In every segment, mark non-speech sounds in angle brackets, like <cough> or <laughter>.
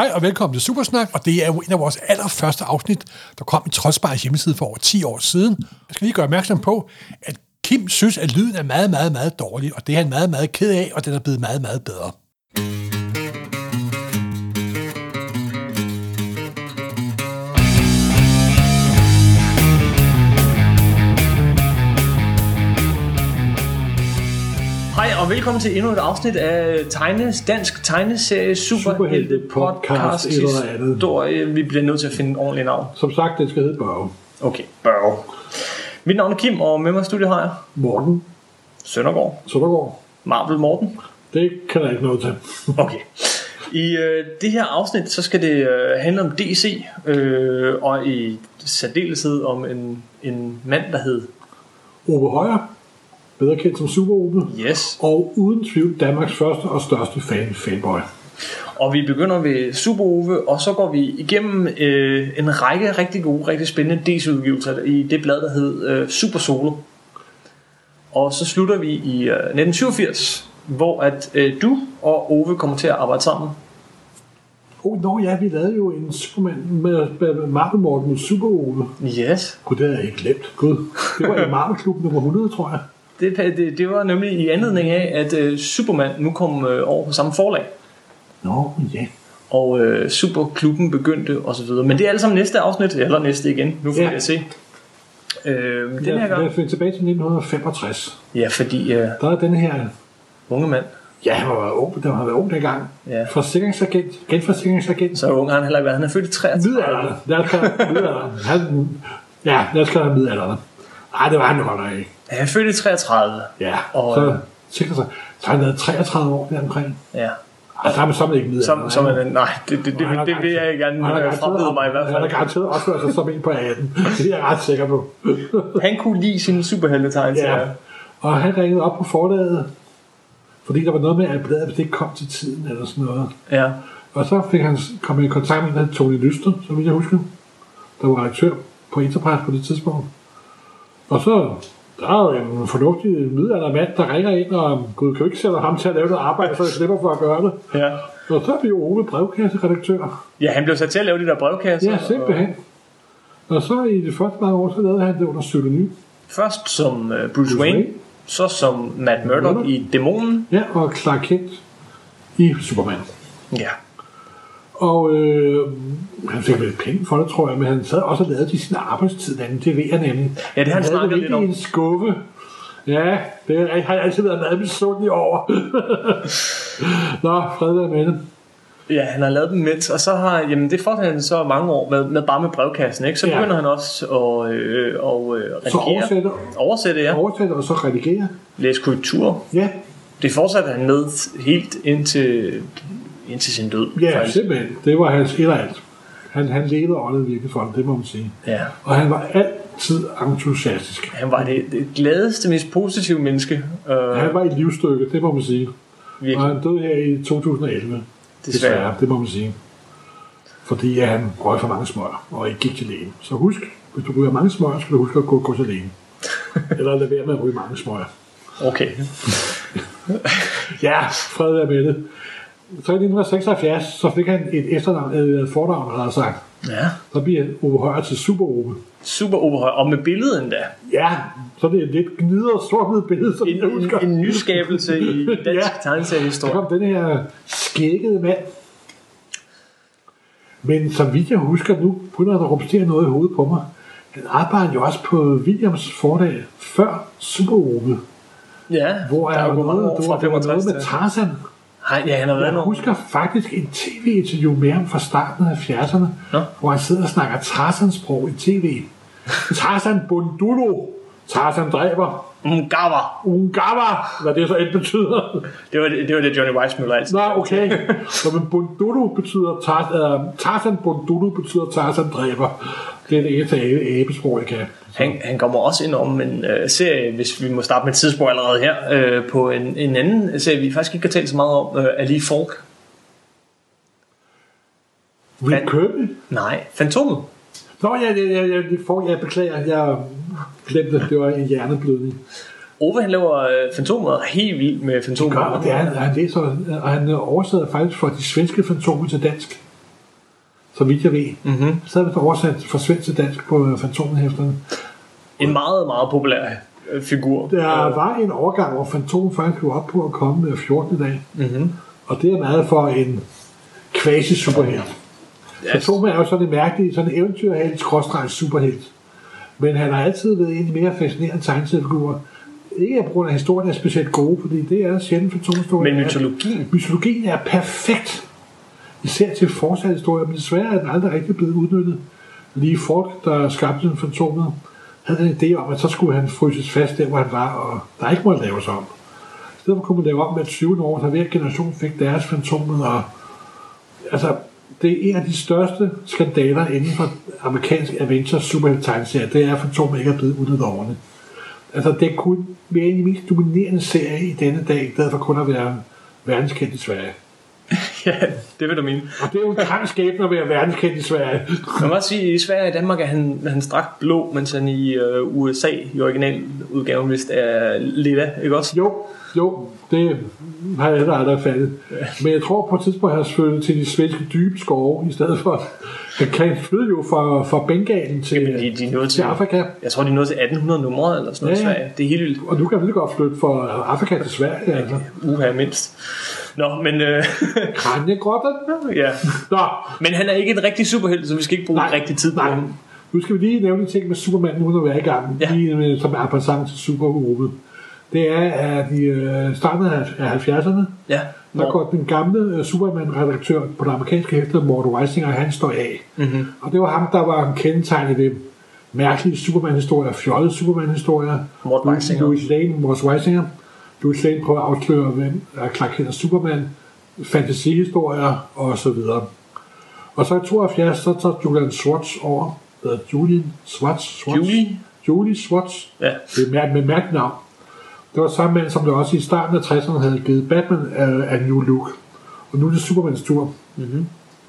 Hej og velkommen til Supersnak, og det er jo en af vores allerførste afsnit, der kom i Trodsbars hjemmeside for over 10 år siden. Jeg skal lige gøre opmærksom på, at Kim synes, at lyden er meget, meget, meget dårlig, og det er han meget, meget ked af, og den er blevet meget, meget bedre. Og velkommen til endnu et afsnit af tegne, dansk tegneserie Superhelte podcast eller andet. historie. Vi bliver nødt til at finde et ordentligt navn. Som sagt, det skal hedde Børge. Okay, Børge. Mit navn er Kim, og med mig i studiet har jeg Morten Søndergaard. Søndergaard. Marvel Morten. Det kan der ikke noget til. <laughs> Okay. I øh, det her afsnit, så skal det øh, handle om DC, øh, og i særdeleshed om en, en mand, der hed Ove Højer, bedre kendt som Super Ove, Yes. og uden tvivl Danmarks første og største fan, fanboy. Og vi begynder ved Super Ove, og så går vi igennem øh, en række rigtig gode, rigtig spændende DC-udgivelser i det blad, der hed øh, Super Solo. Og så slutter vi i øh, 1987, hvor at øh, du og Ove kommer til at arbejde sammen. Oh, nå ja, vi lavede jo en Superman med, med Marvel Morten Super Ove. Yes. Gud, det havde jeg ikke glemt. Gud, det var i Marvel Klub nummer 100, tror jeg. Det, det, det var nemlig i anledning af, at øh, Superman nu kom øh, over på samme forlag. Nå, ja. Og øh, Superklubben begyndte og så videre. Men det er alle sammen næste afsnit, eller næste igen. Nu får Ja. vi at se. Øh, den her Jeg, gang. jeg finder tilbage til 1965. Ja, fordi øh, Der er den her... unge mand. Ja, han var ung, der har været ung dengang. Ja. Forsikringsagent, genforsikringsagent. Så ung har han heller ikke været. Han er født i 33. Midalderne. Lad os kalde ham midalderne. Han, ja, lad os kalde ham midalderne. Nej, det var han godt nok ikke. Han er født i 33. Ja, Og, så, øh, så, så har han været 33 år der omkring. Ja. Altså, der er man så ikke midalderne. Som, som er den, nej, det, det, det, det, det vil jeg gerne han har øh, frabede mig i hvert Han har fald. garanteret opført sig som en på 18. Det er jeg ret sikker på. <laughs> Han kunne lide sine superheltetegn Ja. Og han ringede op på forlaget, fordi der var noget med, at bladet ikke kom til tiden eller sådan noget. Ja. Og så fik han kom i kontakt med en, der hed Tony Lyster, som jeg husker, der var redaktør på Enterprise på det tidspunkt. Og så der er en fornuftig middelalder mand, der ringer ind, og Gud kan jo ikke sætte ham til at lave noget arbejde, så jeg slipper for at gøre det. ja. Og så blev Ove brevkasseredaktør. Ja, han blev sat til at lave de der brevkasser. Ja, simpelthen. Og så i det første mange år, så lavede han det under pseudonym. Og først som uh, Bruce, Bruce Wayne, Wayne. så som Matt Murdock Murdock. i Dæmonen. Ja, og Clark Kent i Superman. Ja. Og øh, han fik vel penge for det, tror jeg, men han sad også og lavede de sin arbejdstid. Det ved jeg nemlig. Ja, det har han havde snakket lidt om. i en skuffe. Ja, det har jeg altid været meget misundelig over. <laughs> Nå, fred være med det. Ja, han har lavet dem mens, og så har, jamen det får han så mange år med, med bare med brevkassen, ikke? Så Ja. begynder han også at, øh, og, øh, Så redigere. oversætter, Oversætte, ja. oversætter og så redigere. Læse korrektur. Ja, Det fortsatte han med helt indtil, indtil sin død. ja faktisk. simpelthen. Det var hans et og alt. Han, han levede åndet virkelig for det, det må man sige. Ja. Og han var altid entusiastisk. Han var det, det gladeste, mest positive menneske. Øh, Han var et livsstykke, det må man sige. Og virkelig, han døde her i 2011. desværre. Desværre, det må man sige. Fordi at han røg for mange smøger og ikke gik til lægen. Så husk, hvis du ryger mange smøger, skal du huske at gå, gå til lægen. <laughs> Eller lade være med at ryge mange smøger. Okay. Ja, fred være med det. Så i 1976, så fik han et efternavn, et fornavn, har jeg sagt. Ja. Så bliver Ove Højer til Super Ove. Super oberhøj. Og med billedet endda. Ja, så det er et lidt gnider sort billede, som En, jeg husker. en, en nyskabelse i <laughs> dansk Ja. Så tegneseriehistorie. kom den her skækkede mand. Men som vidt jeg husker, nu begynder der at rumstere noget i hovedet på mig. Han arbejdede jo også på Williams fordag før Super Ove. Ja, Hvor der er er noget, 65 noget med. Tarzan. Hej, ja, han har været Jeg husker faktisk en tv-interview med ham fra starten af 70'erne, Nå. hvor han sidder og snakker Tarzan-sprog i tv. Tarzan Bundulo. Tarzan dræber. Mgawa. Ungawa, hvad det så end betyder. Det var det, det var det Johnny Weissmuller altid. Nå, okay. Så men Bundulo betyder Tar, uh, Tarzan Bundulo betyder Tarzan dræber. Det er det eneste abe- abesprog, jeg kan. Han, han kommer også ind om en øh, serie, hvis vi må starte med et tidspunkt allerede her, øh, på en, en anden serie, vi faktisk ikke har talt så meget om, øh, Ali Falk. Rick Kirby? Nej, Fantomet. Nå, ja, ja, ja, ja, det får, jeg beklager, jeg glemte, det. det var en hjerneblødning. Ove han laver øh, Fantomet og er helt vild med Fantomet. Gør, og det er, han læser, og han oversætter faktisk fra de svenske fantomer til dansk. Så vidt jeg ved. Mm-hmm. Så er det oversat fra svensk til dansk på øh, Fantomenhæfterne. En meget, meget populær øh, figur. Der var en overgang, hvor Fantomen faktisk kunne op på at komme med 14 dag. Mm-hmm. Og det er meget for en quasi-superhelt. Yes. Fantomen er jo sådan en mærkelig, sådan en eventyrhelt, skråstrejt superhelt. Men han har altid været en af de mere fascinerende tegneseriefigurer. Ikke på grund af, historien er specielt gode, fordi det er sjældent Fantomen-historien. Men mytologien, Mytologien er perfekt. Især til fortsat historier, men desværre er den aldrig rigtig blevet udnyttet. Lige folk, der skabte den fantomet, havde en idé om, at så skulle han fryses fast der, hvor han var, og der ikke måtte laves om. I stedet for kunne man lave om med 20 år, så hver generation fik deres fantomet, og altså, det er en af de største skandaler inden for amerikansk adventure superhelt tegneserie, det er, at Fantomet ikke er blevet udnyttet årene. Altså, det kunne være en af de mest dominerende serier i denne dag, i stedet for kun at være verdenskendt i Sverige. <laughs> ja, det vil du mene. Og det er jo en krank skæbne at være verdenskendt i Sverige. Man må også sige, at i Sverige og Danmark er han, han strakt blå, mens han i øh, USA i originaludgaven vist er lilla, ikke også? Jo, jo, det har jeg heller aldrig fattet. Men jeg tror på et tidspunkt, at han flyttet til de svenske dybe skove, i stedet for... Han kan flytte jo fra, fra Bengalen til, Jamen, de, de er nået til til, Afrika. jeg tror, de er nået til 1800 numre eller sådan noget Ja, ja. Sverige. Det er helt vildt. Og nu kan vel godt flytte fra Afrika til Sverige. Altså. Uha, mindst. Nå, men, øh, <laughs> Kranjegrotten. ja. Nå, men han er ikke en rigtig superhelt, så vi skal ikke bruge Nej, rigtig tid på nej. ham. Nu skal vi lige nævne en ting med Superman, uden at være i gang, Ja. lige med, som er på til Supergruppe. Det er, at i øh, starten af 70'erne, Ja. der Hvor, går den gamle øh, Superman-redaktør på det amerikanske hæfte, Mort Weisinger, han står af. mm-hmm. Og det var ham, der var en kendetegn i det mærkelige Superman-historier, fjollede Superman-historier. Mort Weisinger. Louis Lane, Mort Weisinger. Louis Lane prøver at afsløre, hvem er Clark Kent og Superman, fantasihistorier og så videre. Og så i 72, så tager Julian Schwartz over, eller Julian Schwartz, Schwartz Julie? Julie Schwartz, Ja. det er mær- med mærkeligt navn. Det var samme mand, som der også i starten af 60'erne havde givet Batman uh, en new look. Og nu er det Supermans tur. Mm-hmm.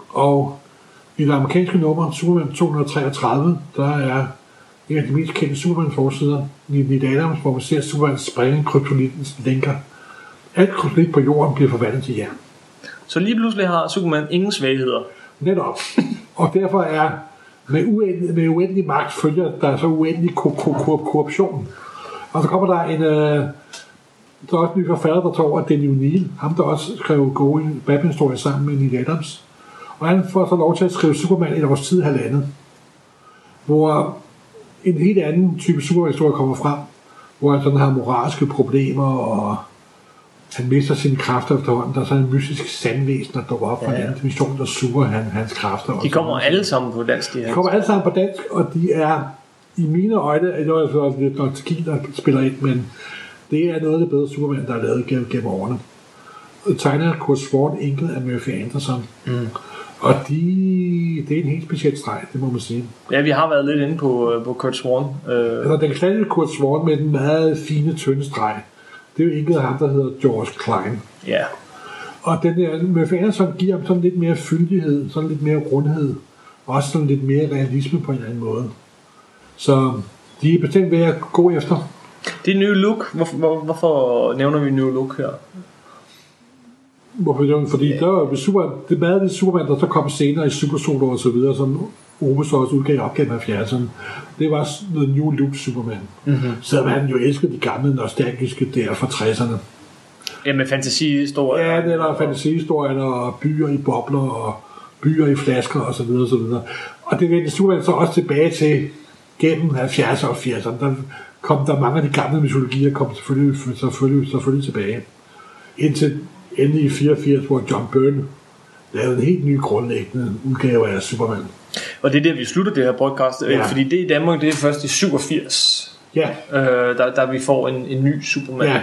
Og i det amerikanske nummer, Superman 233, der er en af de mest kendte Superman-forsider, Neil Adams, hvor man ser Superman springe kryptonitens lænker. Alt kryptonit på jorden bliver forvandlet til jern. Så lige pludselig har Superman ingen svagheder. Netop. Og derfor er med uendelig, med uendelig magt følger der så uendelig ko- ko- ko- korruption. Og så kommer der en, øh, der er også en ny forfatter, der tager over, Daniel Neal, ham der også skrev gode Batman-historier sammen med Neil Adams. Og han får så lov til at skrive Superman et års tid halvandet, hvor en helt anden type Superman-historie kommer frem, hvor han sådan har moralske problemer, og han mister sine kræfter efterhånden. Der er sådan en mystisk sandvæsen, der dukker op fra Ja, en ja. anden dimension, der suger han, hans kræfter. De kommer videre. alle sammen på dansk, de De her. kommer alle sammen på dansk, og de er i mine øjne, er det også også lidt nostalgi, der spiller ind, men det er noget af det bedre Superman, der er lavet gennem, gennem årene. Tegner Kurt Swan, enkel af Murphy Anderson. Mm. Og de, det er en helt speciel streg, det må man sige. Ja, vi har været lidt inde på, øh, på Kurt Swan. Øh, Altså, den klassiske Kurt Swan med den meget fine, tynde streg, det er jo enkelt af ham, der hedder George Klein. ja. Og den der Murphy Anderson giver ham sådan lidt mere fyldighed, sådan lidt mere rundhed, og også sådan lidt mere realisme på en eller anden måde. Så de er bestemt ved at gå efter. Det er New Look. Hvorfor, hvor, hvorfor nævner vi New Look her? Hvorfor det? Fordi der var super, det meget af det Superman, der så kom senere i Super Solo og så videre, som Ove så også udgav op gennem 70'erne. Det var noget New Look Superman. Mm-hmm. Så han jo elskede de gamle nostalgiske der fra 60'erne. Ja, med fantasihistorier. Ja, det er fantasihistorier og byer i bobler og byer i flasker og så videre og så videre. Og det vendte Superman så også tilbage til gennem 70'erne og 80'erne. Der kom der mange af de gamle mytologier kom selvfølgelig, selvfølgelig, selvfølgelig tilbage. Indtil endelig i 84, hvor John Byrne lavede en helt ny grundlæggende udgave af Superman. Og det er der, vi slutter det her podcast. Ja. Ja. Fordi det i Danmark, det er først i 87, Ja, øh, der, der vi får en, en ny Superman. ja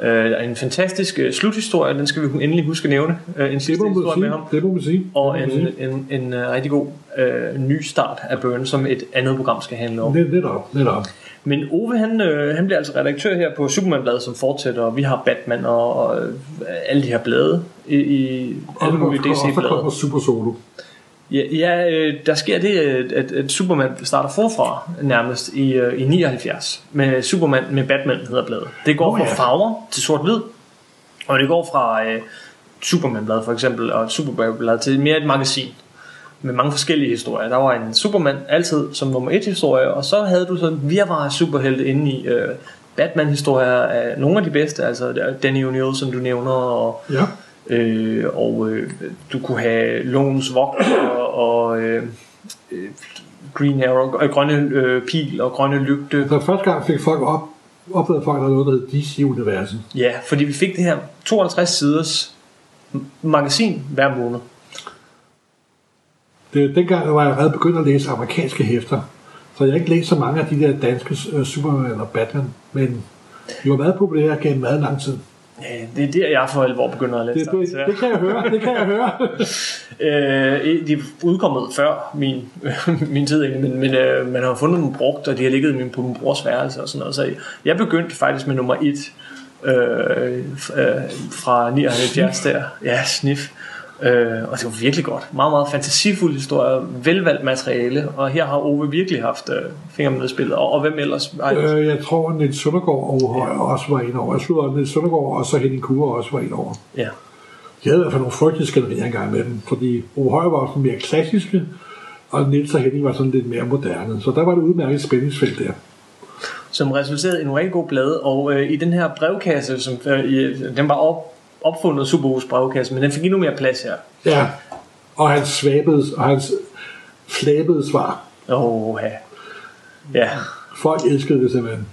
Øh, en fantastisk øh, sluthistorie, den skal vi endelig huske at nævne. Øh, en sidste historie med sige. ham. det må man sige. Og en, sige. en, en, en rigtig god øh, ny start af Burn, som et andet program skal handle om. Net, netop, netop. Men Ove, han, øh, han bliver altså redaktør her på Superman-bladet, som fortsætter, og vi har Batman og, og øh, alle de her blade i, i Og alle mulige kommer- og så DC-blade. kommer Super Solo. Ja, ja øh, der sker det, at, at, Superman starter forfra nærmest i, øh, i 79 med Superman med Batman hedder bladet. Det går fra ja. farver til sort-hvid, og det går fra øh, Superman-bladet for eksempel, og Superman-bladet til mere et magasin. med mange forskellige historier. Der var en Superman altid som nummer et historie, og så havde du sådan virvar af superhelte inde i øh, Batman-historier af nogle af de bedste, altså Danny O'Neill, som du nævner, og, Ja. Øh, og øh, du kunne have Logens Vogter og øh, øh, Green Arrow, øh, Grønne øh, Pil og Grønne Lygte. Så første gang fik folk op, opdaget folk, at der var noget, der hed DC-universet. Ja, fordi vi fik det her 52 siders magasin hver måned. Det, dengang var jeg allerede begyndt at læse amerikanske hæfter, så jeg har ikke læst så mange af de der danske uh, Superman og Batman, men de var meget populære gennem meget lang tid. Det er der, jeg for alvor begynder at læse Det, det, det kan jeg høre, det kan jeg høre. <laughs> Øh, de er udkommet før min, <laughs> min tid egentlig, men, men øh, man har fundet dem brugt, og de har ligget min, på min brors værelse og sådan noget. Så jeg begyndte faktisk med nummer et øh, f- øh, fra 79 der. Ja, snif. Øh, og det var virkelig godt. Meget, meget fantasifuld historie, velvalgt materiale, og her har Ove virkelig haft øh, fingre med i spillet. Og, og hvem ellers? Ej, øh, jeg tror, at Niels Søndergaard og Højer også var ind over. Jeg at Niels Søndergaard og så Henning Kure også var ind over. ja. Jeg havde i hvert fald nogle frygtelige skænderier engang med dem, fordi Ove Højer var sådan mere klassiske, og Niels og Henning var sådan lidt mere moderne. Så der var det udmærket spændingsfelt der. som resulterede i nogle rigtig gode blade, og øh, i den her brevkasse, som øh, den var op, opfundet Superhus brevkasse, men den fik endnu mere plads her. Ja, og hans svabede, og hans flabede svar. Åh, ja. Ja, Folk elskede det simpelthen.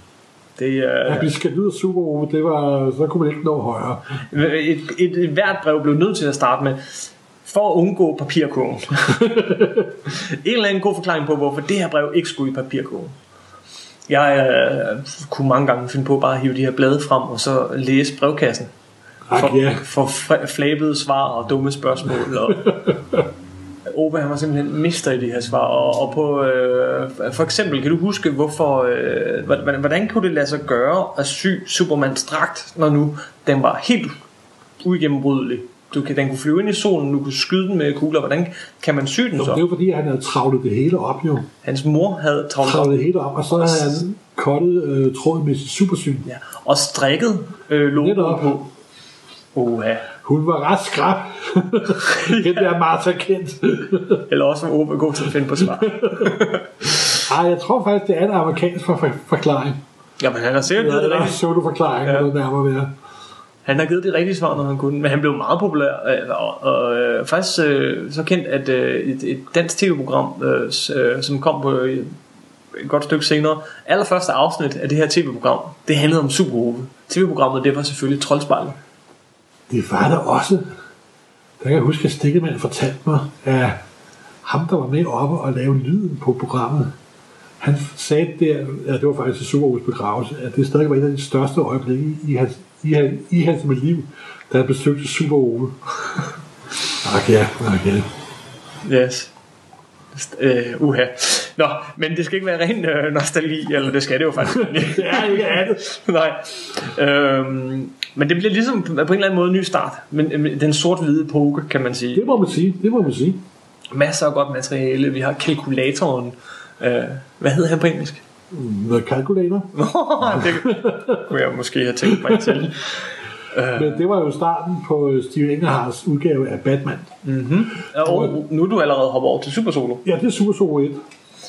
det At øh, blive skældt ud af Super Ove, det var, så kunne man ikke nå højere. et, et, et hvert brev blev nødt til at starte med, for at undgå papirkurven. <laughs> en eller anden god forklaring på, hvorfor det her brev ikke skulle i papirkurven. Jeg øh, kunne mange gange finde på bare at hive de her blade frem, og så læse brevkassen. Ak, for, ja. for flabede svar og dumme spørgsmål. Og Ove han var simpelthen mister i de her svar. Og, og på, øh, for eksempel, kan du huske, hvorfor, øh, hvordan, hvordan kunne det lade sig gøre at sy Supermans dragt, når nu den var helt uigennembrydelig? Du kan, den kunne flyve ind i solen, du kunne skyde den med kugler. Hvordan kan man sy den Så det var fordi, han havde travlet det hele op jo. Hans mor havde travlt op Travlet det hele op, og så havde han kottet øh, tråden med sit supersyn. ja, og strikket øh, logoen på. Oha. Hun var ret skrab. <laughs> Den der Martha Kent. Eller også var Ove god til at finde på svar. <laughs> Ej, jeg tror faktisk, det er en amerikansk for, for, forklaring. Jamen han har sikkert Det givet er det rigtige pseudo-forklaring, Ja. ja. noget nærmere være. Han har givet de rigtige svar, når han kunne, men han blev meget populær, øh, og, og øh, faktisk øh, så kendt, at øh, et, et dansk tv-program, øh, øh, som kom på øh, et godt stykke senere, allerførste afsnit af det her tv-program, det handlede om Super TV-programmet, det var selvfølgelig Troldspejlet. Det var der også. Der kan jeg huske, at Stikkemand fortalte mig, at ham, der var med oppe og lave lyden på programmet, han sagde der, ja, det var faktisk til Superhus begravelse, at det stadig var et af de største øjeblikke i hans, i, hans- i hans mit liv, da han besøgte Super Ove. Ak ja, ak ja. Yes. Øh, uha. Nå, men det skal ikke være ren øh, nostalgi, eller det skal det jo faktisk. <laughs> Det er ikke andet. Nej. Øhm, men det bliver ligesom på en eller anden måde en ny start. Men øh, den sort-hvide epoke, kan man sige. Det må man sige, det må man sige. Masser af godt materiale. Vi har kalkulatoren. Øh, hvad hedder han på engelsk? The Calculator. <laughs> det kunne jeg måske have tænkt mig til. Men det var jo starten på øh, Steve Engelhardts udgave af Batman. Og nu er du allerede hoppet over til Super Solo. Ja, det er Super Solo 1.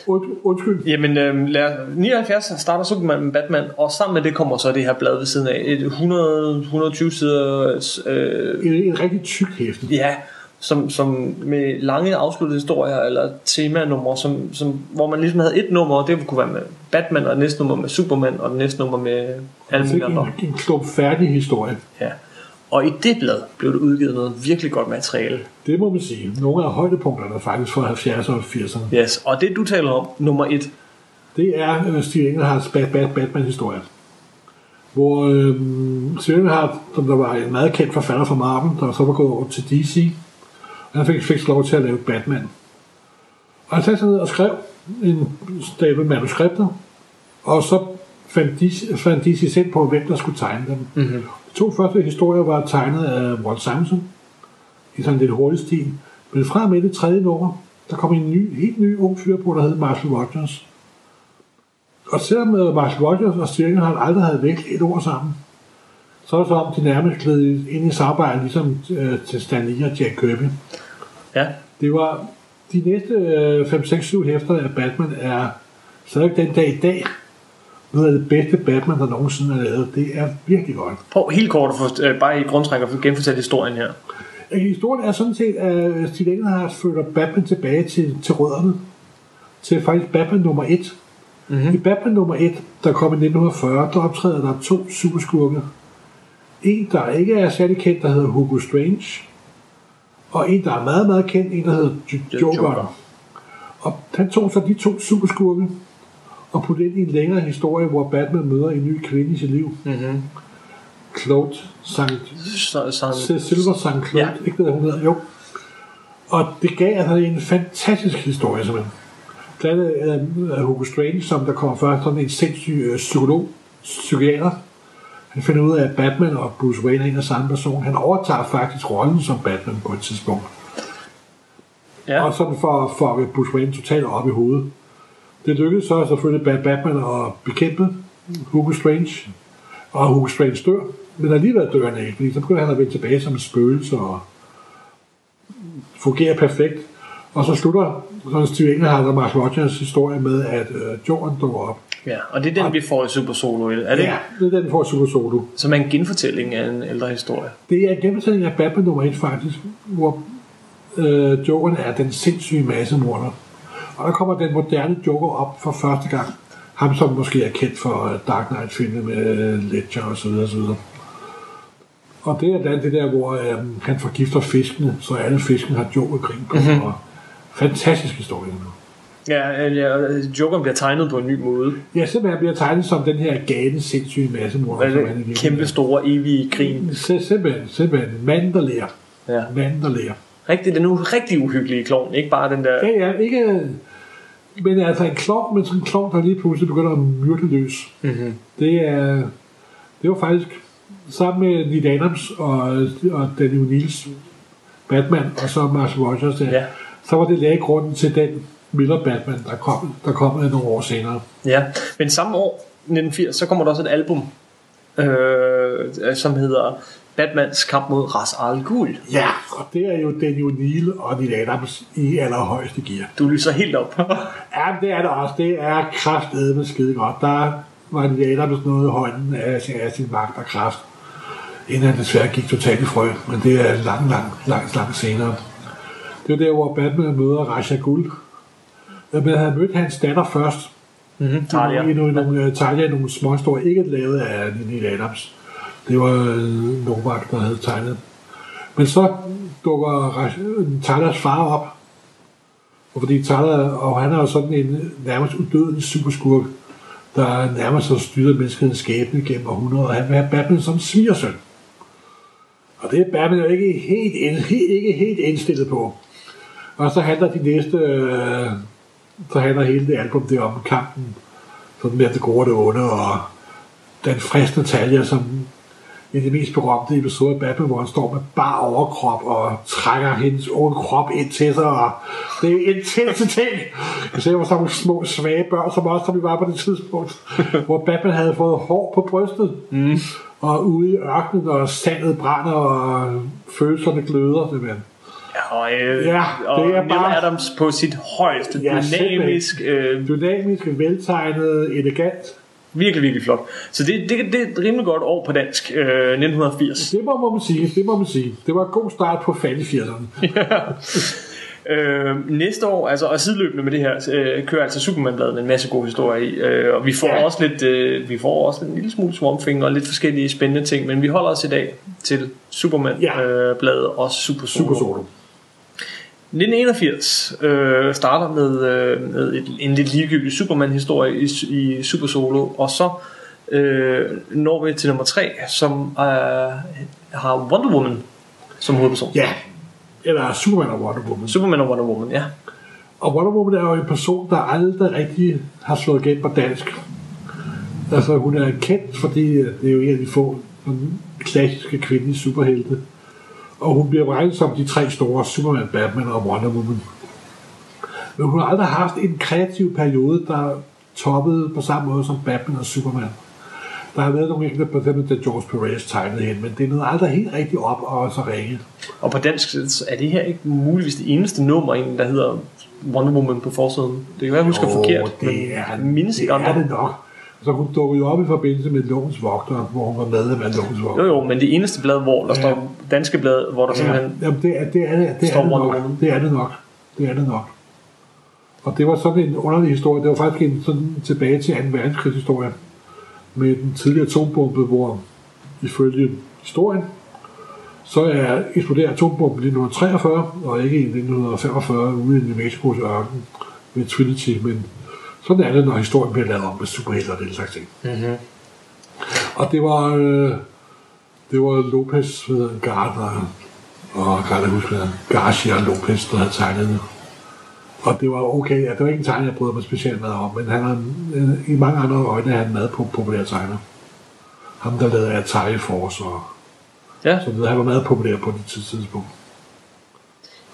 Und, undskyld. Jamen, øh, lad, 79 starter Superman med Batman, og sammen med det kommer så det her blad ved siden af. Et 100-120 sider øh, En, en rigtig tyk hæfte. Ja, som, som med lange afsluttede historier eller temanumre, som, som, hvor man ligesom havde et nummer, og det kunne være med Batman, og det næste nummer med Superman, og det næste nummer med alle Altså mulige andre. en, en klump færdig historie. Ja. Og i det blad blev der udgivet noget virkelig godt materiale. Det må man sige. Nogle af højdepunkterne faktisk fra 70'erne og 80'erne. Yes. Og det du taler om, nummer et, Det er øh, Steve Engelhardts Bat, Bat, Batman-historie. Hvor øh, Steve Engelhardt, som der var en meget kendt forfatter fra Marvel, der så var gået over til DC, han fik, fik lov til at lave Batman. Og han satte sig ned og skrev en stabel manuskripter, og så fandt DC, fandt DC selv på, hvem der skulle tegne dem. Mm-hmm. De to første historier var tegnet af Walt Simonson, i sådan lidt hurtig stil. Men fra med det tredje nummer, der kom en ny, helt ny ung fyr på, der hed Marshall Rogers. Og selvom øh, Marshall Rogers og Engelhardt aldrig havde vægt et ord sammen, så er det så om, de nærmest gled ind i samarbejde, ligesom øh, til Stan Lee og Jack Kirby. ja, Det var, de næste øh, 5, 6, 7 hæfter af Batman er stadig den dag i dag noget af det bedste Batman, der nogensinde er lavet. Det er virkelig godt. Prøv helt kort få, øh, bare i grundtræk at få genfortalt historien her. Øh, Historien er sådan set, at Steve Englehart flytter Batman tilbage til, til rødderne. Til faktisk Batman nummer 1. Mm-hmm. I Batman nummer 1, der kom i 1940, der optræder der to superskurke. En, der ikke er særlig kendt, der hedder Hugo Strange. Og en, der er meget, meget kendt, en, der hedder Joker. Joker. Og han tog så de to superskurke og puttede ind i en længere historie, hvor Batman møder en ny kvinde i sit liv. Mm-hmm. Claude til Silver St. Claude, Ja. ikke hvad hun hedder, jo. Og det gav altså en fantastisk historie, simpelthen. Blandt andet er Hugo Strange, som der kommer først sådan en sindssyg øh, psykolog, psykiater. Han finder ud af, at Batman og Bruce Wayne er en og samme person. Han overtager faktisk rollen som Batman på et tidspunkt. ja. Og sådan for at få Bruce Wayne totalt op i hovedet. Det lykkedes så selvfølgelig Bat- Batman at bekæmpe Hugo Strange. Og Hugo Strange dør. Men alligevel dør han ikke, fordi så begynder han at vende tilbage som et spøgelse og fungerer perfekt. Og så slutter sådan Steve Englehart og Mark Rogers historie med, at øh, Jorden dukker op. ja. Og det er den, vi får i Super Solo. Er det? Ja, det er den for Super Solo. Som er en genfortælling af en ældre historie. Det er en genfortælling af Batman nummer 1 faktisk, hvor øh, Jokeren er den sindssyge massemorder. Og der kommer den moderne Joker op for første gang. Ham, som måske er kendt for øh, Dark Knight-filmen med øh, Ledger og så videre, og så videre. Og det er blandt det der, hvor øh, han forgifter fiskene, så alle fiskene har Joker-grin på. Mm-hmm. Og fantastisk historie. Ja, øh, ja, Jokeren bliver tegnet på en ny måde. Ja, simpelthen bliver tegnet som den her gale, sindssyge virkeligheden kæmpe store, evige grin. Sim- Simpelthen, simpelthen. Manden, der lærer. Ja. Manden, der lærer. Rigtig, den er rigtig uhyggelige klovn. Ikke bare den der... Ja, ja, ikke... Men altså en klovn, men sådan en klovn, der lige pludselig begynder at myrde løs. Mm-hmm. Det er... Det var faktisk sammen med Neil Adams og, og Daniel Niels Batman, og så Marshall Rogers der, Ja. så var det læggrunden til den Miller Batman, der kom, der kom nogle år senere. Ja, men samme år, 1980, så kommer der også et album, øh, som hedder Batmans kamp mod Ras Al Ghul. Ja, og det er jo Daniel Neal og Neil Adams i allerhøjeste gear. Du lyser helt op. <laughs> Ja, det er det også. Det er kraftedeme skide godt. Der var Neil Adams noget i hånden af sin, af sin magt og kraft, inden han desværre gik totalt i frø. Men det er langt, langt, langt, langt senere. Det er der, hvor Batman møder Raja Gul. Men han havde mødt hans datter først. mm-hmm. Talia. I nogle, nogle, Talia, nogle små historier, ikke lavet af Neil Adams. Det var øh, uh, Novak, der havde tegnet. Men så dukker Tylers far op. Og fordi Tyler, og han er jo sådan en nærmest udødelig superskurk, der nærmest har styret menneskets skæbne gennem århundreder, og han vil have Batman som svigersøn. Og det er Batman jo ikke helt, ind, <laughs> ikke helt indstillet på. Og så handler de næste, øh, så handler hele det album det om kampen, sådan med det gode og det onde, og den fristende talje, som i det mest berømte episode af Batman, hvor han står med bare overkrop og trækker hendes unge krop ind til sig, og det er intense ting. Jeg ser hvor sådan nogle små, svage børn, som også, som vi var på det tidspunkt, <laughs> hvor Batman havde fået hår på brystet, mm. og ude i ørkenen, og sandet brænder, og følelserne gløder, simpelthen. og, øh, Ja, og det er Neil bare- Adams på sit højeste, Ja, dynamisk, øh, Dynamisk, veltegnet, elegant. Virkelig, virkelig flot. Så det, det, det er et rimelig godt år på dansk, øh, 1980. Det må, man sige, det må man sige. Det var en god start på fattigfirserne. <laughs> Øh, næste år, altså og sideløbende med det her, øh, kører altså Superman-bladet med en masse gode historier i, øh, og vi får Ja. også lidt, øh, vi får også en lille smule Swamp Thing og lidt forskellige spændende ting, men vi holder os i dag til Superman-bladet Ja. øh, bladet og Super Solo. Super solo. 1981 øh, starter med, øh, med et, en lidt ligegyldig Superman-historie i, i Super Solo, og så øh, når vi til nummer 3, som øh, har Wonder Woman som hovedperson. Ja, eller Superman og Wonder Woman. Superman og Wonder Woman, ja. Og Wonder Woman er jo en person, der aldrig rigtig har slået igennem på dansk. Altså, hun er kendt, fordi øh, det er jo en af de få sådan klassiske kvindelige superhelte. Og hun bliver regnet som de tre store, Superman, Batman og Wonder Woman. Men hun har aldrig haft en kreativ periode, der toppede på samme måde som Batman og Superman. Der har været nogle enkelte, på eksempel, da George Perez tegnede hen, men det er noget aldrig helt rigtigt op og så ringe. Og på dansk er det her ikke muligvis det eneste nummer, egentlig, der hedder Wonder Woman på forsiden. Det kan være, jeg husker Jo, forkert, det men er, mindes det er det nok. Så hun dukkede jo op i forbindelse med Lovens Vogter, hvor hun var medlem af Lovens Vogter. Jo, jo, men det eneste blad, hvor der Ja. står danske blad, hvor der Ja, simpelthen... jamen det er det, er, det, det, er det nok. Det er det nok. Det er det nok. Og det var sådan en underlig historie. Det var faktisk en sådan tilbage til 2. verdenskrigshistorie med den tidligere atombombe, hvor ifølge historien, så er eksploderet atombomben i 1943, og ikke i 1945 ude i New Mexicos ørken med Trinity, men sådan er det, når historien bliver lavet om med superhelte og den slags ting. Mm-hmm. Og det var, øh, det var Lopez, hedder han, Gardner, og kan jeg huske, Garcia Lopez, der havde tegnet det. Og det var okay, ja, det var ikke en tegner, jeg bryder mig specielt meget om, men han er, øh, i mange andre øjne er han meget på populær tegner. Ham, der lavede Atari Force og Ja, så videre. Han var meget populær på det tidspunkt.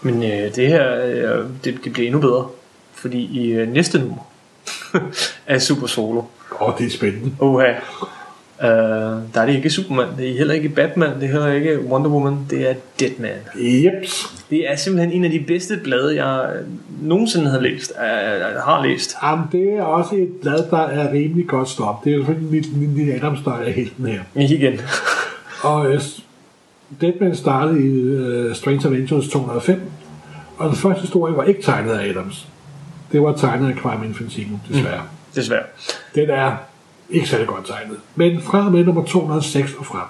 men øh, det her, øh, det, det bliver endnu bedre. Fordi i øh, næste nummer <laughs> af Super Solo, Og det er spændende. Oha. Uh, der er det ikke Superman, det er heller ikke Batman, det er heller ikke Wonder Woman, det er Deadman. Jeps. Det er simpelthen en af de bedste blade, jeg nogensinde har læst. Uh, har læst. Jamen, det er også et blad, der er rimelig godt stop. Det er selvfølgelig Lille Adams, der er helten her. Igen. <laughs> Og øh, Deadman startede i øh, Strange Adventures 205, og den første historie var ikke tegnet af Adams. Det var tegnet af Crime Infantino, desværre. Mm. Desværre. Den er ikke særlig godt tegnet. Men fra og med nummer 206 og frem,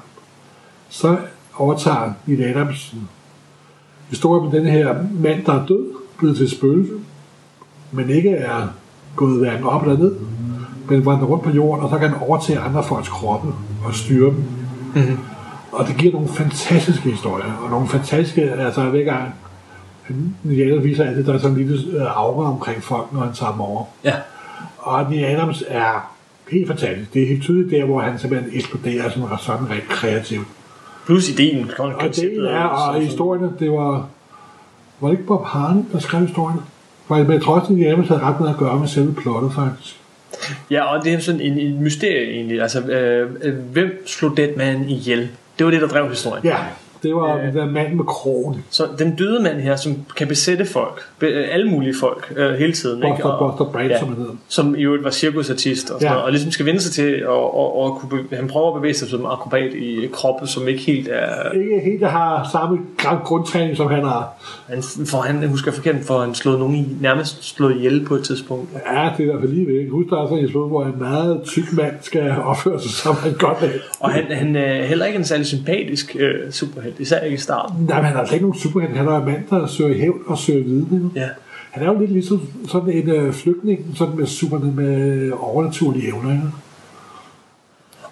så overtager Neil Adams historien med den her mand, der er død, blevet til spøgelse, men ikke er gået hverken op eller ned, men vandrer rundt på jorden, og så kan han overtage andre folks kroppe og styre dem. Mhm. Og det giver nogle fantastiske historier, og nogle fantastiske, altså hver gang Neil viser altid, der er sådan en lille øh, aura omkring folk, når han tager dem over. Ja. Og Neil Adams er helt fantastisk. Det er helt tydeligt der, hvor han simpelthen eksploderer sådan, sådan rigtig kreativt. Plus ideen. Og det er, og historierne, det var... Var det ikke Bob Harney, der skrev historierne? For jeg med trods, at Adams havde ret meget at gøre med selve plottet, faktisk. Ja, og det er sådan en, en mysterie egentlig. Altså, øh, øh, hvem slog Deadman ihjel? Det var det, der drev historien. Ja, det var Øh. den mand med krogen. Så den døde mand her, som kan besætte folk, be, alle mulige folk, øh, hele tiden. Buster, Og- Buster Brand, ja. som han hedder. som i øvrigt var cirkusartist og, sådan Ja. noget, og ligesom skal vende sig til at og, og kunne han prøver at bevæge sig som akrobat i kroppe, som ikke helt er Ikke helt, har samme grundtræning, som han har. han, for han jeg husker forkert, for han slået nogen i, nærmest slået ihjel på et tidspunkt. Ja, det er i hvert fald lige ved. Husk, der er sådan en episode, hvor en meget tyk mand skal <laughs> opføre sig som han godt. Og han, han er heller ikke en særlig sympatisk øh, superhelt, især ikke i starten. Nej, men han er altså ikke nogen superhelt. Han er en mand, der søger hævn og søger viden. Ja. Han er jo lidt ligesom sådan en øh, flygtning, sådan med, super, med overnaturlige evner. Ikke?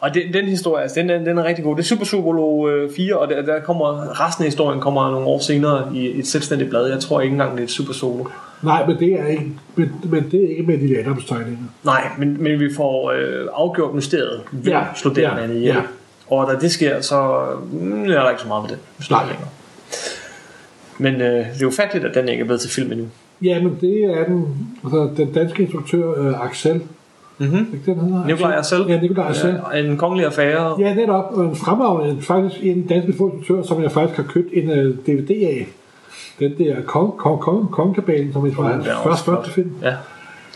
Og den, den historie, altså, den, er- den er rigtig god. Det er Super Superlo øh, 4, og der, der kommer, resten af historien kommer nogle år senere i et selvstændigt blad. Jeg tror ikke engang, det er et Super Solo. Nej, men det er ikke, men, men det er ikke med de Adams tegninger. Nej, men, men vi får øh, afgjort mysteriet. Hvem ja, Ja, slog den ja, ihjel? ja. Og da det sker, så mm, er der ikke så meget ved det. Nej. længere. Men øh, det er jo fattigt, at den ikke er blevet til film endnu. Ja, men det er den, altså, den danske instruktør øh, Axel. Mm-hmm. Ikke den hedder? Nikolaj Arcel. Ja, Nikolaj Arcel. Ja, en kongelig affære. Ja, netop. Og en fremragende, faktisk en dansk instruktør, som jeg faktisk har købt en uh, DVD af. Den der Kong, Kong, Kong, Kongekabalen, som er hans den er også første, første film. Ja.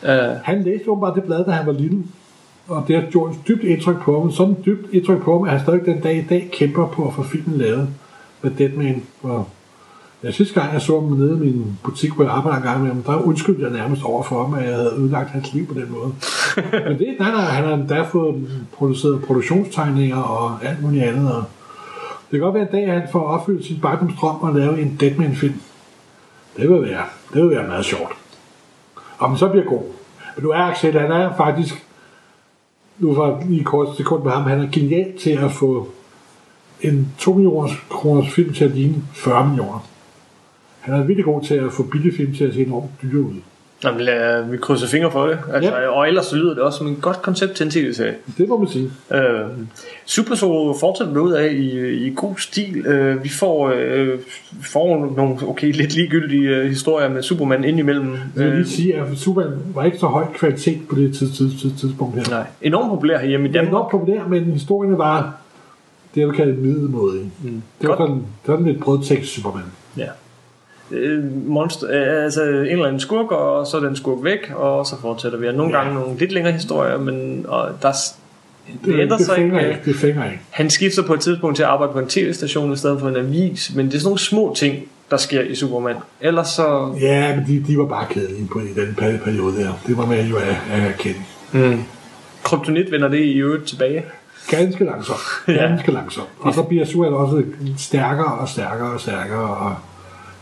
Uh, Han læste jo bare det blad, da han var lille. Og det har gjort dybt indtryk på ham. Sådan dybt indtryk på ham, at han stadig den dag i dag kæmper på at få filmen lavet med Deadman. Og ja, sidste gang jeg så ham nede i min butik, hvor jeg arbejder en gang med ham, der undskyldte jeg nærmest over for ham, at jeg havde ødelagt hans liv på den måde. <laughs> Men det, nej, nej, han har endda fået produceret produktionstegninger og alt muligt andet. Og det kan godt være en dag, at han får opfyldt sin barndomsdrøm og lave en Deadman-film. Det vil være, det vil være meget sjovt. Og den så bliver god. Men nu er Axel, han er faktisk, nu var lige kort sekund med ham, han er genial til at få en 2 millioner kroners film til at ligne 40 millioner. Han er virkelig god til at få billige film til at se enormt dyre ud. Jamen, lad, vi krydser fingre for det. Altså, Ja. Og ellers så lyder det også som en godt koncept til en tv-serie. Det må man sige. Øh, Super Solo fortsætter ud af i, i god stil. Øh, vi får, øh, får nogle okay, lidt ligegyldige øh, historier med Superman indimellem. Jeg vil Øh, lige sige, at Superman var ikke så høj kvalitet på det tids, tids, tids, tidspunkt her. nej, enormt populær herhjemme i Danmark. nok populær, men historien var det, jeg vil kalde middelmåde. Mm. Det var sådan, sådan lidt brødtekst Superman. Ja. Øh, monster, øh, altså en eller anden skurk, og så er den skurk væk, og så fortsætter vi. Og nogle Ja. gange nogle lidt længere historier, men og der, er det ændrer det sig ikke. ikke. Det fænger ikke. Han skifter på et tidspunkt til at arbejde på en tv-station i stedet for en avis, men det er sådan nogle små ting, der sker i Superman. Ellers så... Ja, men de, de var bare kedelige på i den peri- periode der. Det var man jo at, at erkende. Mm. Kryptonit vender det i øvrigt tilbage. Ganske langsomt. <laughs> Ja. Ganske langsomt. Og så bliver Superman også stærkere og stærkere og stærkere. Og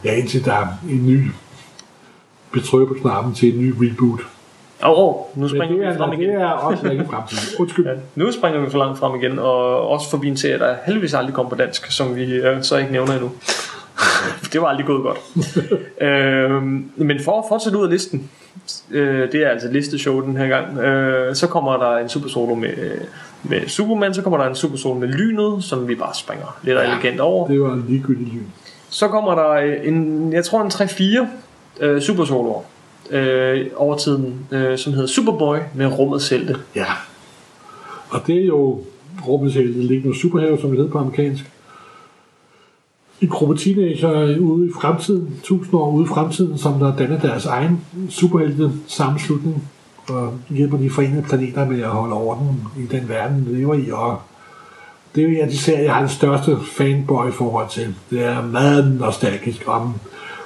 ja, indtil der er en ny betryk på knappen til en ny reboot. Åh, oh, oh, nu springer det vi er, frem det igen. er også ikke fremtid. Undskyld. Ja, nu springer vi for langt frem igen, og også forbi en serie, der heldigvis aldrig kom på dansk, som vi øh, så ikke nævner endnu. <laughs> det var aldrig gået godt. <laughs> øhm, men for at fortsætte ud af listen, øh, det er altså listeshow den her gang, øh, så kommer der en super solo med, med Superman, så kommer der en super solo med Lynet, som vi bare springer lidt ja, elegant over. Det var en ligegyldig lyn. Så kommer der øh, en, jeg tror en 3-4 øh, super soloer øh, over tiden, øh, som hedder Superboy med rummets helte. Ja. Og det er jo rummets helte, liggende superhave, som det hedder på amerikansk. En gruppe teenager ude i fremtiden, tusind år ude i fremtiden, som der danner deres egen superhelte sammenslutning og hjælper de forenede planeter med at holde orden i den verden, de lever i. Og det er en af de serier, jeg har det største fanboy forhold til. Det er meget nostalgisk om,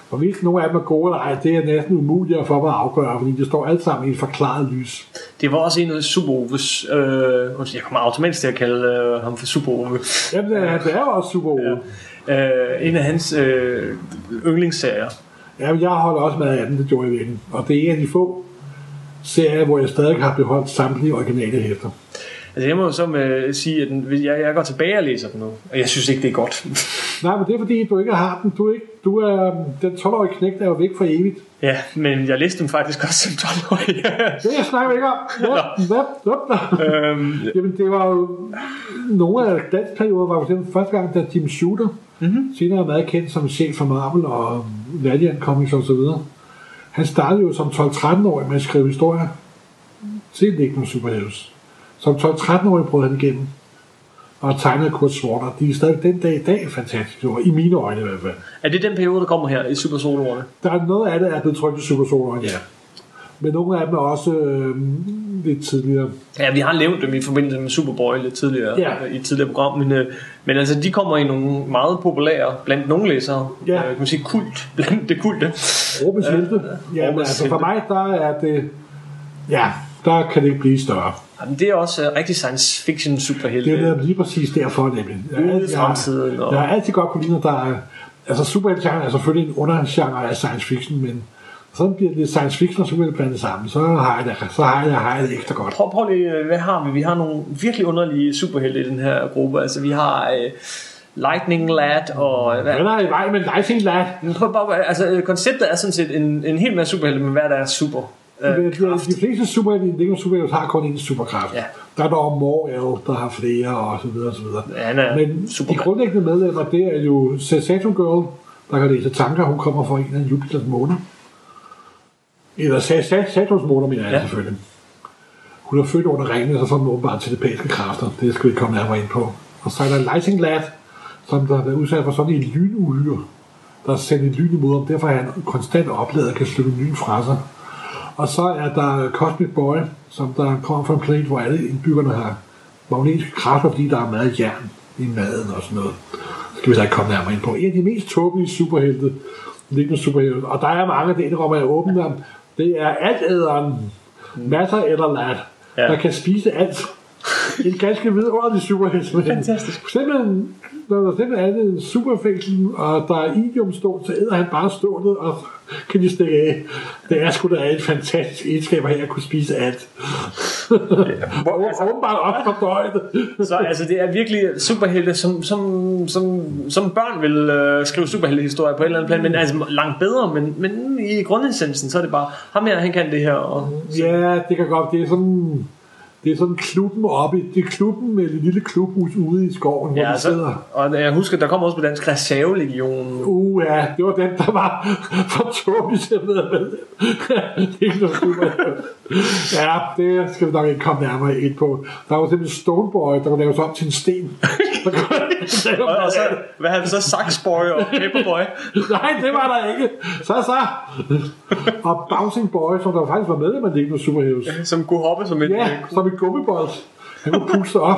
hvorvidt nogle af dem er gode eller ej, det er næsten umuligt for mig at afgøre, fordi det står alt sammen i et forklaret lys. Det var også en af Super Oves, øh, jeg kommer automatisk til at kalde øh, ham for Super Ove. Jamen, det er, det er også super ja. Øh, en af hans øh, yndlingsserier. Jamen, jeg holder også med af den, det gjorde jeg virkelig. Og det er en af de få serier, hvor jeg stadig har beholdt samtlige originale hæfter. Altså jeg må så med sige, at den, jeg, jeg går tilbage og læser den nu, og jeg synes ikke, det er godt. <laughs> Nej, men det er fordi, du ikke har den. Du er, ikke, du er den 12-årige knægt, der er jo væk for evigt. ja, men jeg læste den faktisk også som 12-årig. Det jeg snakker vi ikke om. <laughs> Hvad? Hvad? Øhm, Jamen, det var jo... Nogle af dansperioder var jo første gang, da Jim Shooter, mm-hmm. senere er meget kendt som chef for Marvel og Valiant Comics og så videre. Han startede jo som 12-13-årig med at skrive historier til Lignende Superheroes. Som 12-13-årig brød han igennem og tegnede Kurt Swarter. De er stadig den dag i dag fantastiske ord, i mine øjne i hvert fald. er det den periode, der kommer her i Super Soloerne? Der er noget af det, er blevet trykt i Super Solar, ja. Men nogle af dem er også øh, lidt tidligere. Ja, vi har nævnt dem i forbindelse med Superboy lidt tidligere Ja. i et tidligere program, men, øh, men altså de kommer i nogle meget populære blandt nogle læsere. Ja. Øh, kan man sige kult blandt det kulte. Rubbes Helte. Ja, men Rubbes altså for mig, der er det... Ja, der kan det ikke blive større. Jamen, det er også uh, rigtig science fiction superhelte. Det er netop lige præcis derfor, nemlig. Ude i fremtiden, og- jeg har altid godt kunne lide, når der er... Altså, superhelte er selvfølgelig en undergenre af science fiction, men sådan bliver det science fiction og superhelte blandet sammen, så har jeg det, så har jeg, har jeg det ekstra godt. Prøv, prøv lige, øh, hvad har vi? Vi har nogle virkelig underlige superhelte i den her gruppe. Altså, vi har uh, Lightning Lad og... Hvad, Hvad er i vej med Lightning Lad? Men prøv, bare, altså, øh, konceptet er sådan set en, en hel masse superhelte med hver deres super. De, Øh, de, kraft. de fleste superhelte, superhelte, har kun én superkraft. Ja. Der er dog Mor der har flere, og så videre, og så videre. Ja, han er Men de Superman. grundlæggende medlemmer, det er jo Saturn Girl, der kan læse tanker. Hun kommer fra en af Jupiters måner. Eller Sa- Sa- Saturns måner, mener jeg Ja. selvfølgelig. Hun er født under ringen, så får hun åbenbart telepatiske kræfter. Det skal vi komme nærmere ind på. Og så er der Lighting Lad, som der har været udsat for sådan en lynuhyre, der er sendt et lyn imod ham. Derfor er han konstant opladet og kan slukke lyn fra sig. Og så er der Cosmic Boy, som der kommer fra en planet, hvor alle indbyggerne har magnetiske kræfter, fordi der er meget jern i maden og sådan noget. Det skal vi da ikke komme nærmere ind på. En af de mest tåbelige superhelte, liggende superhelte, og der er mange, det indrømmer jeg åbent om, det er altæderen, masser eller lad, Ja. der kan spise alt. en ganske vidunderlig superhelte. Fantastisk. Simpelthen, når der simpelthen er en superfængsel, og der er idiomstål, så æder han bare stålet, og kan de stikke af. Det er sgu da et fantastisk egenskab her, at kunne spise alt. <laughs> Hvor, Og åbenbart op for døjet. <laughs> Så altså, det er virkelig superhelte, som, som, som, som børn vil øh, skrive superheltehistorier på et eller andet plan, men altså langt bedre, men, men i grundessensen, så er det bare, ham her, han kan det her, og Ja, det kan godt. Det er sådan... Det er sådan klubben oppe. i- Det er klubben med et lille klubhus ude i skoven, hvor Ja, de så, sidder. og jeg husker, der kom også på dansk reservelegion. Uh, ja, det var den, der var <laughs> for tåbelig til at være med. <laughs> det er ikke noget super. Ja, det skal vi nok ikke komme nærmere ind på. Der var simpelthen Stoneboy, der var lavet om til en sten. <laughs> Og, og så, hvad havde vi så? Saxboy og Paperboy. Nej, det var der ikke. Så så. Og Bouncing Boy, som der faktisk var medlem af Lego Superheroes. Som kunne hoppe som en... Ja, som en gummibold. Han kunne puste op.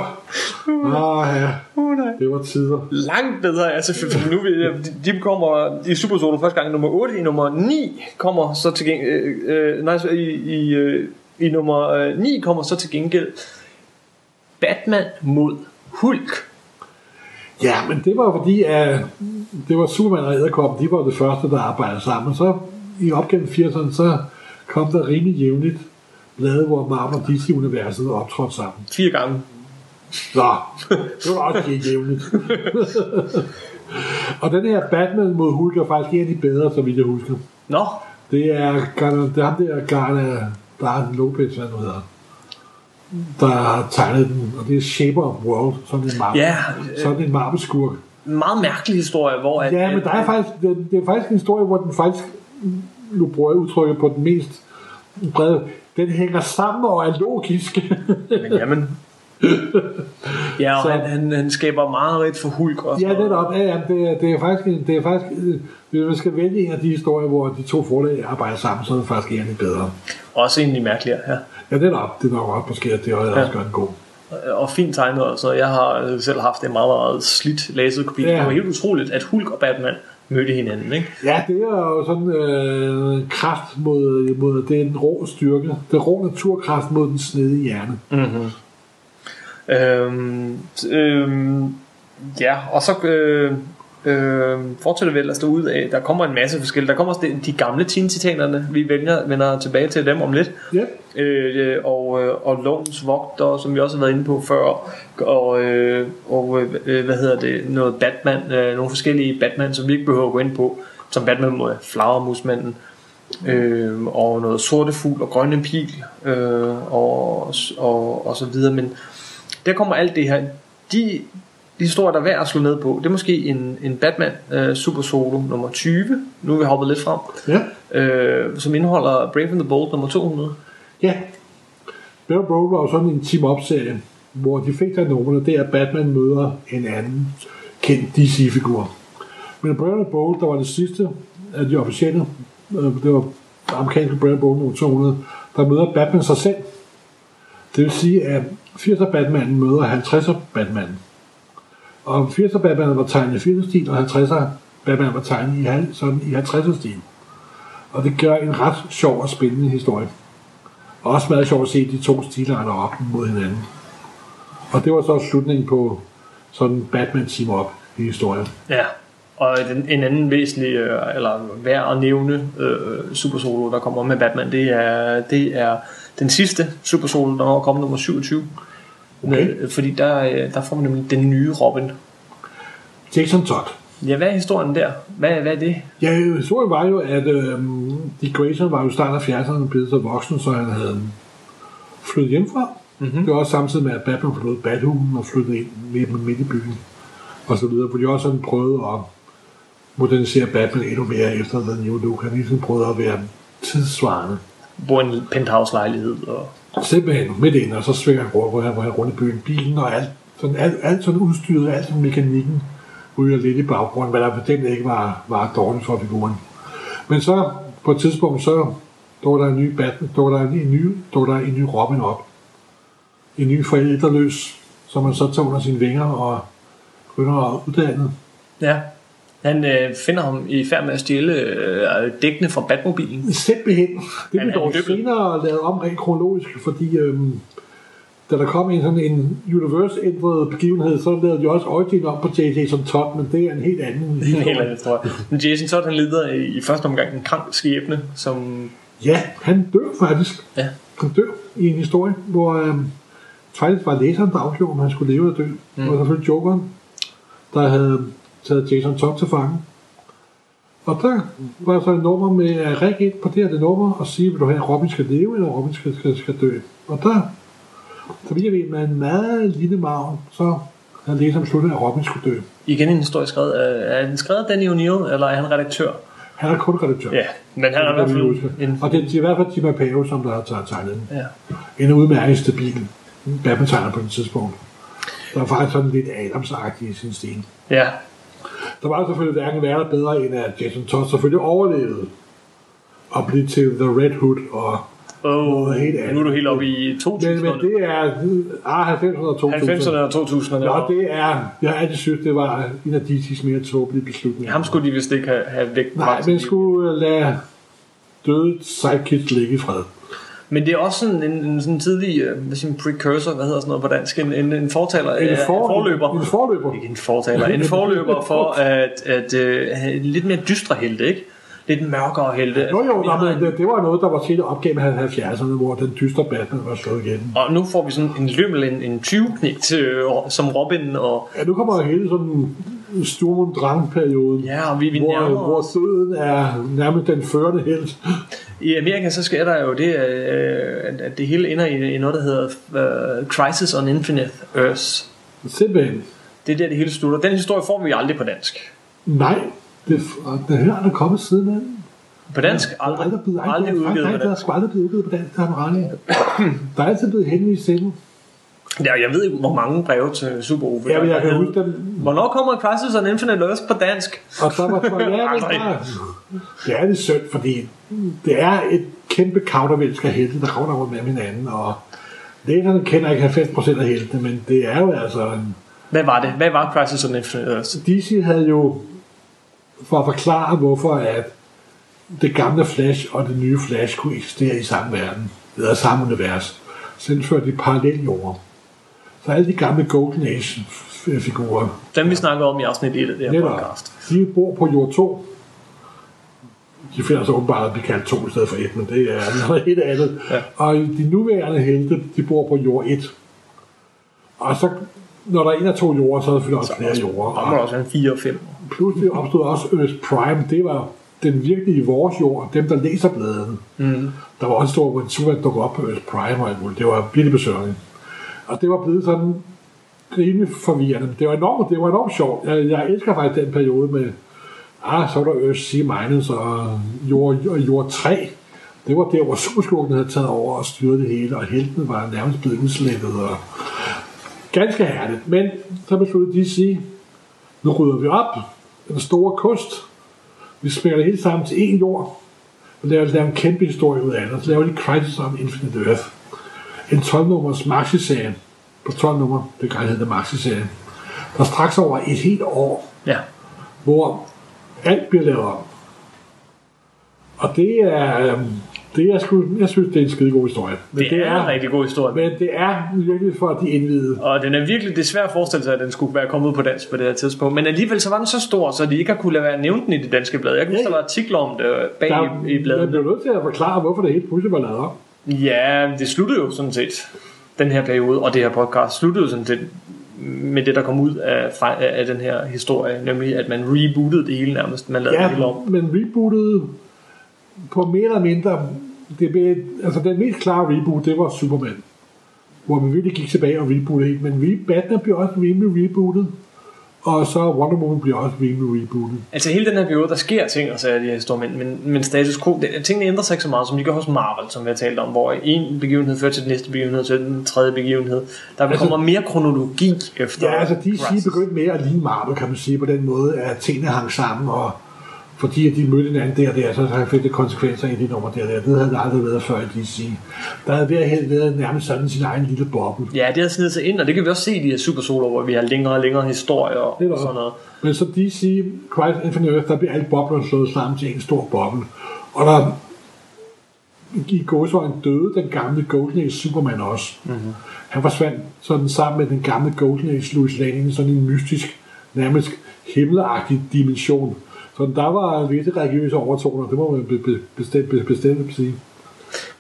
Åh, ja. Nej. Det var tider. Langt bedre, altså for, nu vil de, de kommer i Super Solo første gang i nummer 8, i nummer 9 kommer så til gengæld, øh, øh, nej, så i, i, øh, i nummer øh, 9 kommer så til gengæld Batman mod Hulk. Ja, men det var fordi, at det var Superman og Edderkoppen, de var det første, der arbejdede sammen. Så i op gennem 80'erne, så kom der rimelig jævnligt blade, hvor Marvel og DC-universet optrådte sammen. Fire gange. Så, det var også ikke jævnligt. <laughs> og den her Batman mod Hulk er faktisk en af de bedre, så vidt jeg husker. Nå, Det er, det er ham der, Garner, Garner Lopez, hvad nu hedder, der har tegnet den, og det er Shaper of World, sådan en Marvel, Ja, sådan en Marvel-skurk. en meget mærkelig historie, hvor... At, Ja, men der er faktisk, det, det er faktisk en historie, hvor den faktisk, nu bruger jeg udtrykket på den mest brede, den hænger sammen og er logisk. Men, <laughs> jamen... Ja, og Så- han, han, han skaber meget ret for Hulk også. ja, netop. Ja, ja, det, er, det er faktisk, det er faktisk, hvis man skal vælge en af de historier, hvor de to forlag arbejder sammen, så er det faktisk de bedre. Også egentlig mærkeligere, ja. Ja, netop. Det er nok også måske, at det også Ja. gør en god. og fint tegnet og så jeg har selv haft en meget, meget slidt læset kopi. Ja. Det var helt utroligt, at Hulk og Batman mødte hinanden, ikke? Ja, det er jo sådan øh, kraft mod, mod den rå styrke. Den rå naturkraft mod den snedige hjerne. Mm-hmm. Øhm, øhm, ja, og så øh, øh, fortsætter vi ellers ud af, der kommer en masse forskellige. Der kommer også de, de gamle Teen Titanerne, vi vender, vender tilbage til dem om lidt. Ja. Øh, og, øh, og Lovens Vogter, som vi også har været inde på før, og, øh, og øh, hvad hedder det, noget Batman, øh, nogle forskellige Batman, som vi ikke behøver at gå ind på, som Batman mod Flagermusmanden, øh, og noget Sorte Fugl og Grønne Pil, øh, og, og, og så videre, men der kommer alt det her, de historier, der er værd at slå ned på, det er måske en, en Batman øh, Super Solo nummer 20, nu er vi hoppet lidt frem, Ja. øh, som indeholder Brave and the Bold nummer 200. Ja. Bear Road var jo sådan en team-up-serie, hvor de fik der numrene, det er, at Batman møder en anden kendt DC-figur. Men Brian Bowl, der var det sidste af de officielle, øh, det var amerikanske Brian Bowl nummer 200, der møder Batman sig selv. Det vil sige, at 80'er Batman møder 50'er Batman. Og 80'er Batman var tegnet i 80'er stil, og 50'er Batman var tegnet i, sådan i 50'er stil. Og det gør en ret sjov og spændende historie. Og også meget sjovt at se de to stilarter op mod hinanden. Og det var så slutningen på sådan en Batman team up i historien. Ja, og den, en anden væsentlig, øh, eller værd at nævne øh, Super Solo, der kommer med Batman, det er, det er den sidste Super Solo, der var kommet nummer 27. Okay. Med, fordi der, øh, der får man nemlig den nye Robin. Jason Todd. Ja, hvad er historien der? Hvad, hvad er det? Ja, historien var jo, at øh, Dick Grayson var jo i starten af 70'erne blevet så voksen, så han havde flyttet hjemmefra. Mm-hmm. Det var også samtidig med, at Batman forlod Bathulen og flyttede ind midt, midt i byen. Og så videre, hvor de også sådan prøvede at modernisere Batman endnu mere efter The New Look. Han ligesom prøvede at være tidsvarende. Bor en penthouse-lejlighed. Og... Simpelthen midt ind, og så svinger han rundt, hvor han rundt i byen. Bilen og alt, sådan, alt, alt sådan udstyret, alt sådan mekanikken ryger lidt i baggrunden, hvad der bestemt ikke var, var dårligt for figuren. Men så på et tidspunkt, så står der en ny Batman, står der en ny, står der en ny Robin op. En ny forældreløs, som man så tager under sine vinger og begynder at uddanne. Ja. Han øh, finder ham i færd med at stjæle øh, dækkene fra Batmobilen. Simpelthen. Det blev dog senere lavet om rent kronologisk, fordi øhm, da der kom en sådan en universe-ændret begivenhed, så lavede de også origin om på J.J. som top, men det er en helt anden En helt historie. anden historie. Men Jason Todd, han lider i, i første omgang en krank skæbne, som... Ja, han dør faktisk. Ja, Han dør i en historie, hvor øhm, faktisk var læseren, der afgjorde, om han skulle leve eller dø. Mm. Var selvfølgelig Jokeren, der havde taget Jason Todd til fange. Og der var så et nummer med at række ind på det her det nummer og sige, vil du have, at Robin skal leve, eller Robin skal, skal, skal dø. Og der, så vidt jeg ved, med en meget lille maven, så havde læseren besluttet, at Robin skulle dø. igen en historie skrevet. Er den skrevet Danny O'Neill, eller er han redaktør? Han er kun redaktør. Ja, men han er i hvert fald en... Og det er i hvert fald Tim Aparo, som der har taget tegnet den. Ja. En udmærket stabil Batman-tegner på den tidspunkt. Der var faktisk sådan lidt Adams-agtig i sin stil. ja, Der var selvfølgelig hverken værre bedre, end at Jason Todd selvfølgelig overlevede og blev til The Red Hood. Og, Oh, nu er du helt oppe i 2000'erne. men, men det er ah, 90'erne og 2000'erne. 90'erne og 2000'erne. Nå, det er, jeg har altid synes, det var en af DC's mere tåbelige beslutninger. Ham skulle de vist ikke have, have væk. Nej, men skulle øh, lade døde sidekicks ligge i fred. Men det er også sådan en, en sådan tidlig øh, hvad siger precursor, hvad hedder sådan noget på dansk, en, en, en fortaler, En, øh, for, forløber. En forløber. Ikke en fortaler, en forløber for at, at uh, have lidt mere dystre helte, ikke? Lidt mørkere helte. Jo, jo, Vi nej, men en- det, det var noget, der var til op gennem 70'erne, hvor den dystre Batman var slået igennem. Og nu får vi sådan en lømmel, en, en 20 til, som Robin, og Ja, nu kommer hele sådan Sturm Drang-perioden, ja, og vi, vi hvor, nærmer hvor os. døden er nærmest den førende helt. I Amerika så sker der jo det, øh, at- at det hele ender i, i noget, der hedder uh, Crisis on Infinite Earths. Simpelthen. Det er der, det hele slutter. Den historie får vi aldrig på dansk. Nej, der kommet siden af. På dansk er aldrig, aldrig blevet, aldrig udgivet nej, på der er aldrig blevet udgivet på dansk, der er. Der er altid blevet henvist til den. Ja, jeg ved ikke, hvor mange breve til Super Ove. Ja, men jeg kan huske dem. Hvornår kommer Crisis on Infinite Earths på dansk? Og så var for, ja, <laughs> men Aldrig. der, det er lidt synd, fordi det er et kæmpe countervælsk af helte, der kommer over med hinanden, og læserne kender ikke 90% af heltene, men det er jo altså en, Hvad var det? Hvad var Crisis on Infinite Earths? DC havde jo, for at forklare, hvorfor at det gamle Flash og det nye Flash kunne eksistere i samme verden, eller samme univers, så indførte de paralleljord. Så alle de gamle Golden Age-figurer, Dem vi snakkede om i afsnit 1 af det her netop, podcast. de bor på jord 2. De finder så åbenbart at blive kaldt to i stedet for et, men det er noget helt andet. Ja. Og de nuværende helte, de bor på jord 1. Og så, når der er en af to jorder, så er der selvfølgelig også flere jorder. Der må også være en 4 og 5. pludselig opstod også Earth Prime. Det var den virkelige vores jord, dem der læser bladene. Mm. Der var også en stor, hvor en Superman dukkede op på Earth Prime og alt muligt. Det var virkelig besøgende. Og det var blevet sådan rimelig forvirrende. Det var enormt, det var enormt sjovt. Jeg, jeg elsker faktisk den periode med, ah, så var der Earth C minus og jord, jord 3. Det var der, hvor superskurken havde taget over og styret det hele, og helten var nærmest blevet udslettet. Og ganske herligt. Men så besluttede de at sige, nu rydder vi op den store kost. Vi smækker det hele sammen til én jord. Og laver, laver en kæmpe historie ud af det. Og så laver de Crisis on Infinite Earth. En 12-nummers maxi-serie. På 12 nummer, det kan hedde maxi-serie. Der straks over et helt år, Ja. hvor alt bliver lavet om. Og det er, øhm, det er sgu, jeg synes, det er en skide god historie. Men Det, det er, en rigtig god historie. men det er virkelig for de indvidede. Og den er virkelig, det er svært at forestille sig, at den skulle være kommet ud på dansk på det her tidspunkt. Men alligevel så var den så stor, så de ikke har kunne lade være at nævne den i det danske blad. Jeg kan huske, Ja, der ja. var artikler om det øh, bag Der, i, i bladet. bliver nødt til at forklare, hvorfor det helt pludselig var lavet om. Ja, det sluttede jo sådan set, den her periode, og det her podcast sluttede jo sådan set med det, der kom ud af, af den her historie, nemlig at man rebootede det hele nærmest. Man lavede det hele Ja, om. men rebootede på mere eller mindre, det blev, altså den mest klare reboot, det var Superman. Hvor man virkelig gik tilbage og rebootede helt. Men Batman blev også rimelig rebootet. Og så Wonder Woman bliver også rimelig rebootet. Altså hele den her periode, der sker ting og sager i de her historier, men, men, men status quo, det, tingene ændrer sig ikke så meget, som de gør hos Marvel, som vi har talt om, hvor en begivenhed fører til den næste begivenhed, til den tredje begivenhed. Der altså, kommer mere kronologi efter. Ja, altså DC Crisis. begyndte mere at ligne Marvel, kan man sige, på den måde, at tingene hang sammen, og fordi at de mødte hinanden der og der, så har det konsekvenser i de numre der der. Det havde der aldrig været før i DC. Der havde været, været nærmest sådan sin egen lille boble. Ja, det har snedet sig ind, og det kan vi også se i de her super solo, hvor vi har længere og længere historier og Det sådan noget. Men så DC, Christ Infinite Earth, der bliver alle boblerne slået sammen til en stor boble. Og der i gåsøjne døde den gamle Golden Age Superman også. Mm-hmm. Han forsvandt sådan sammen med den gamle Golden Age Louis Lane i sådan en mystisk, nærmest himmelagtig dimension. Så der var visse religiøse overtoner, det må man be- be- bestemt, be- bestemt sige.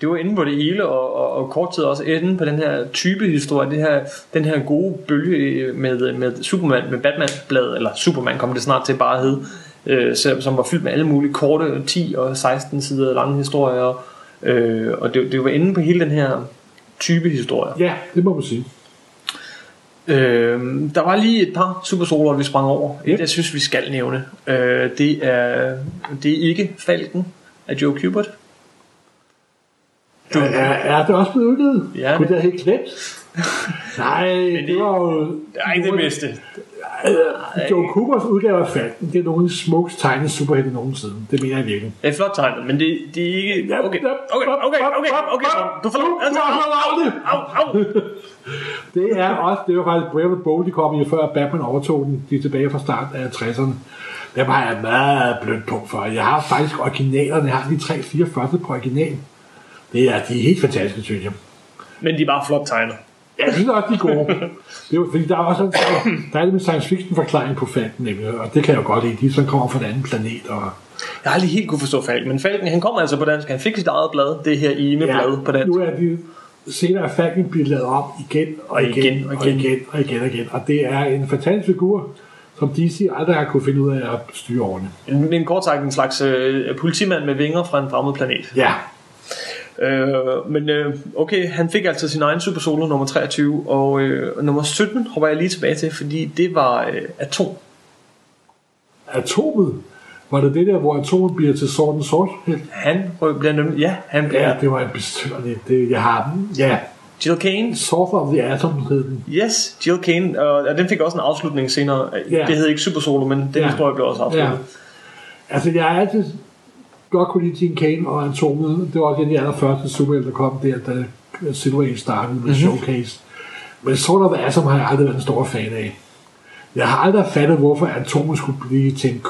Det var inde på det hele, og, og, og kort tid også inde på den her type historie, det her, den her gode bølge med, med Superman, med Batman-bladet, eller Superman kommer det snart til bare at hedde, øh, som var fyldt med alle mulige korte 10 og 16 sider lange historier, øh, og det, det var inde på hele den her type historie. Ja, det må man sige. Øh, der var lige et par supersoler, vi sprang over. Et, jeg synes, vi skal nævne. Øh, det, er, det er ikke Falken af Joe Kubert. Er, er det også blevet udgivet? Ja, Kunne det- det have helt glemt? <laughs> Nej, det, det var jo... Det er ikke det bedste. Joe Coopers udgave af Falken, det er nogle af de smukkeste tegnede superhelte nogensinde. Det mener jeg virkelig. Det er flot tegnet, men det, det er ikke... Okay, okay, okay, okay, okay, okay, du får lov. Du fået lov <laughs> det. Er også, det var faktisk Brave and Bold, de kom i før Batman overtog den. De er tilbage fra start af 60'erne. Dem har jeg meget blødt på for. Jeg har faktisk originalerne. Jeg har de tre, fire første på original. Det er, de er helt fantastiske, synes jeg. Men de er bare flot tegnet. Også, de er gode. Det er, jo- fordi der er også en, der er en science fiction forklaring på Falken, nemlig, og det kan jeg jo godt lide. De sådan kommer fra en anden planet. Og, Jeg har aldrig helt kunne forstå Falken, men Falken, han kommer altså på dansk. Han fik sit eget blad, det her ene blad på dansk. nu er de senere er Falken bliver lavet om igen og igen og igen og igen og igen, og igen. Og det er en fantastisk figur, som DC aldrig har kunne finde ud af at styre ordentligt. En, en kort sagt en slags øh, politimand med vinger fra en fremmed planet. Ja, Øh, men øh, okay, han fik altså sin egen Super Solo nummer 23, og øh, nummer 17 hopper jeg lige tilbage til, fordi det var øh, Atom. atomet. Var det det der, hvor atomet bliver til sorten sort? Han bliver nemlig, ja, han bliver Ja, det var en bestyrligt. Det, jeg har ja, Jill Kane. Source of the Atom hed den. Yes, Jill Kane, og, og den fik også en afslutning senere. Ja. Det hed ikke Super Solo, men den Ja. historie blev også afsluttet. Ja. Altså, jeg har altid godt kunne lide Jean Kane og Atomet. Det var også en af de allerførste superhelte, der kom der, da Silver Age startede med mm-hmm. Showcase. Men Sword of Atom har jeg aldrig været en stor fan af. Jeg har aldrig fattet, hvorfor Atomet skulle blive til, en,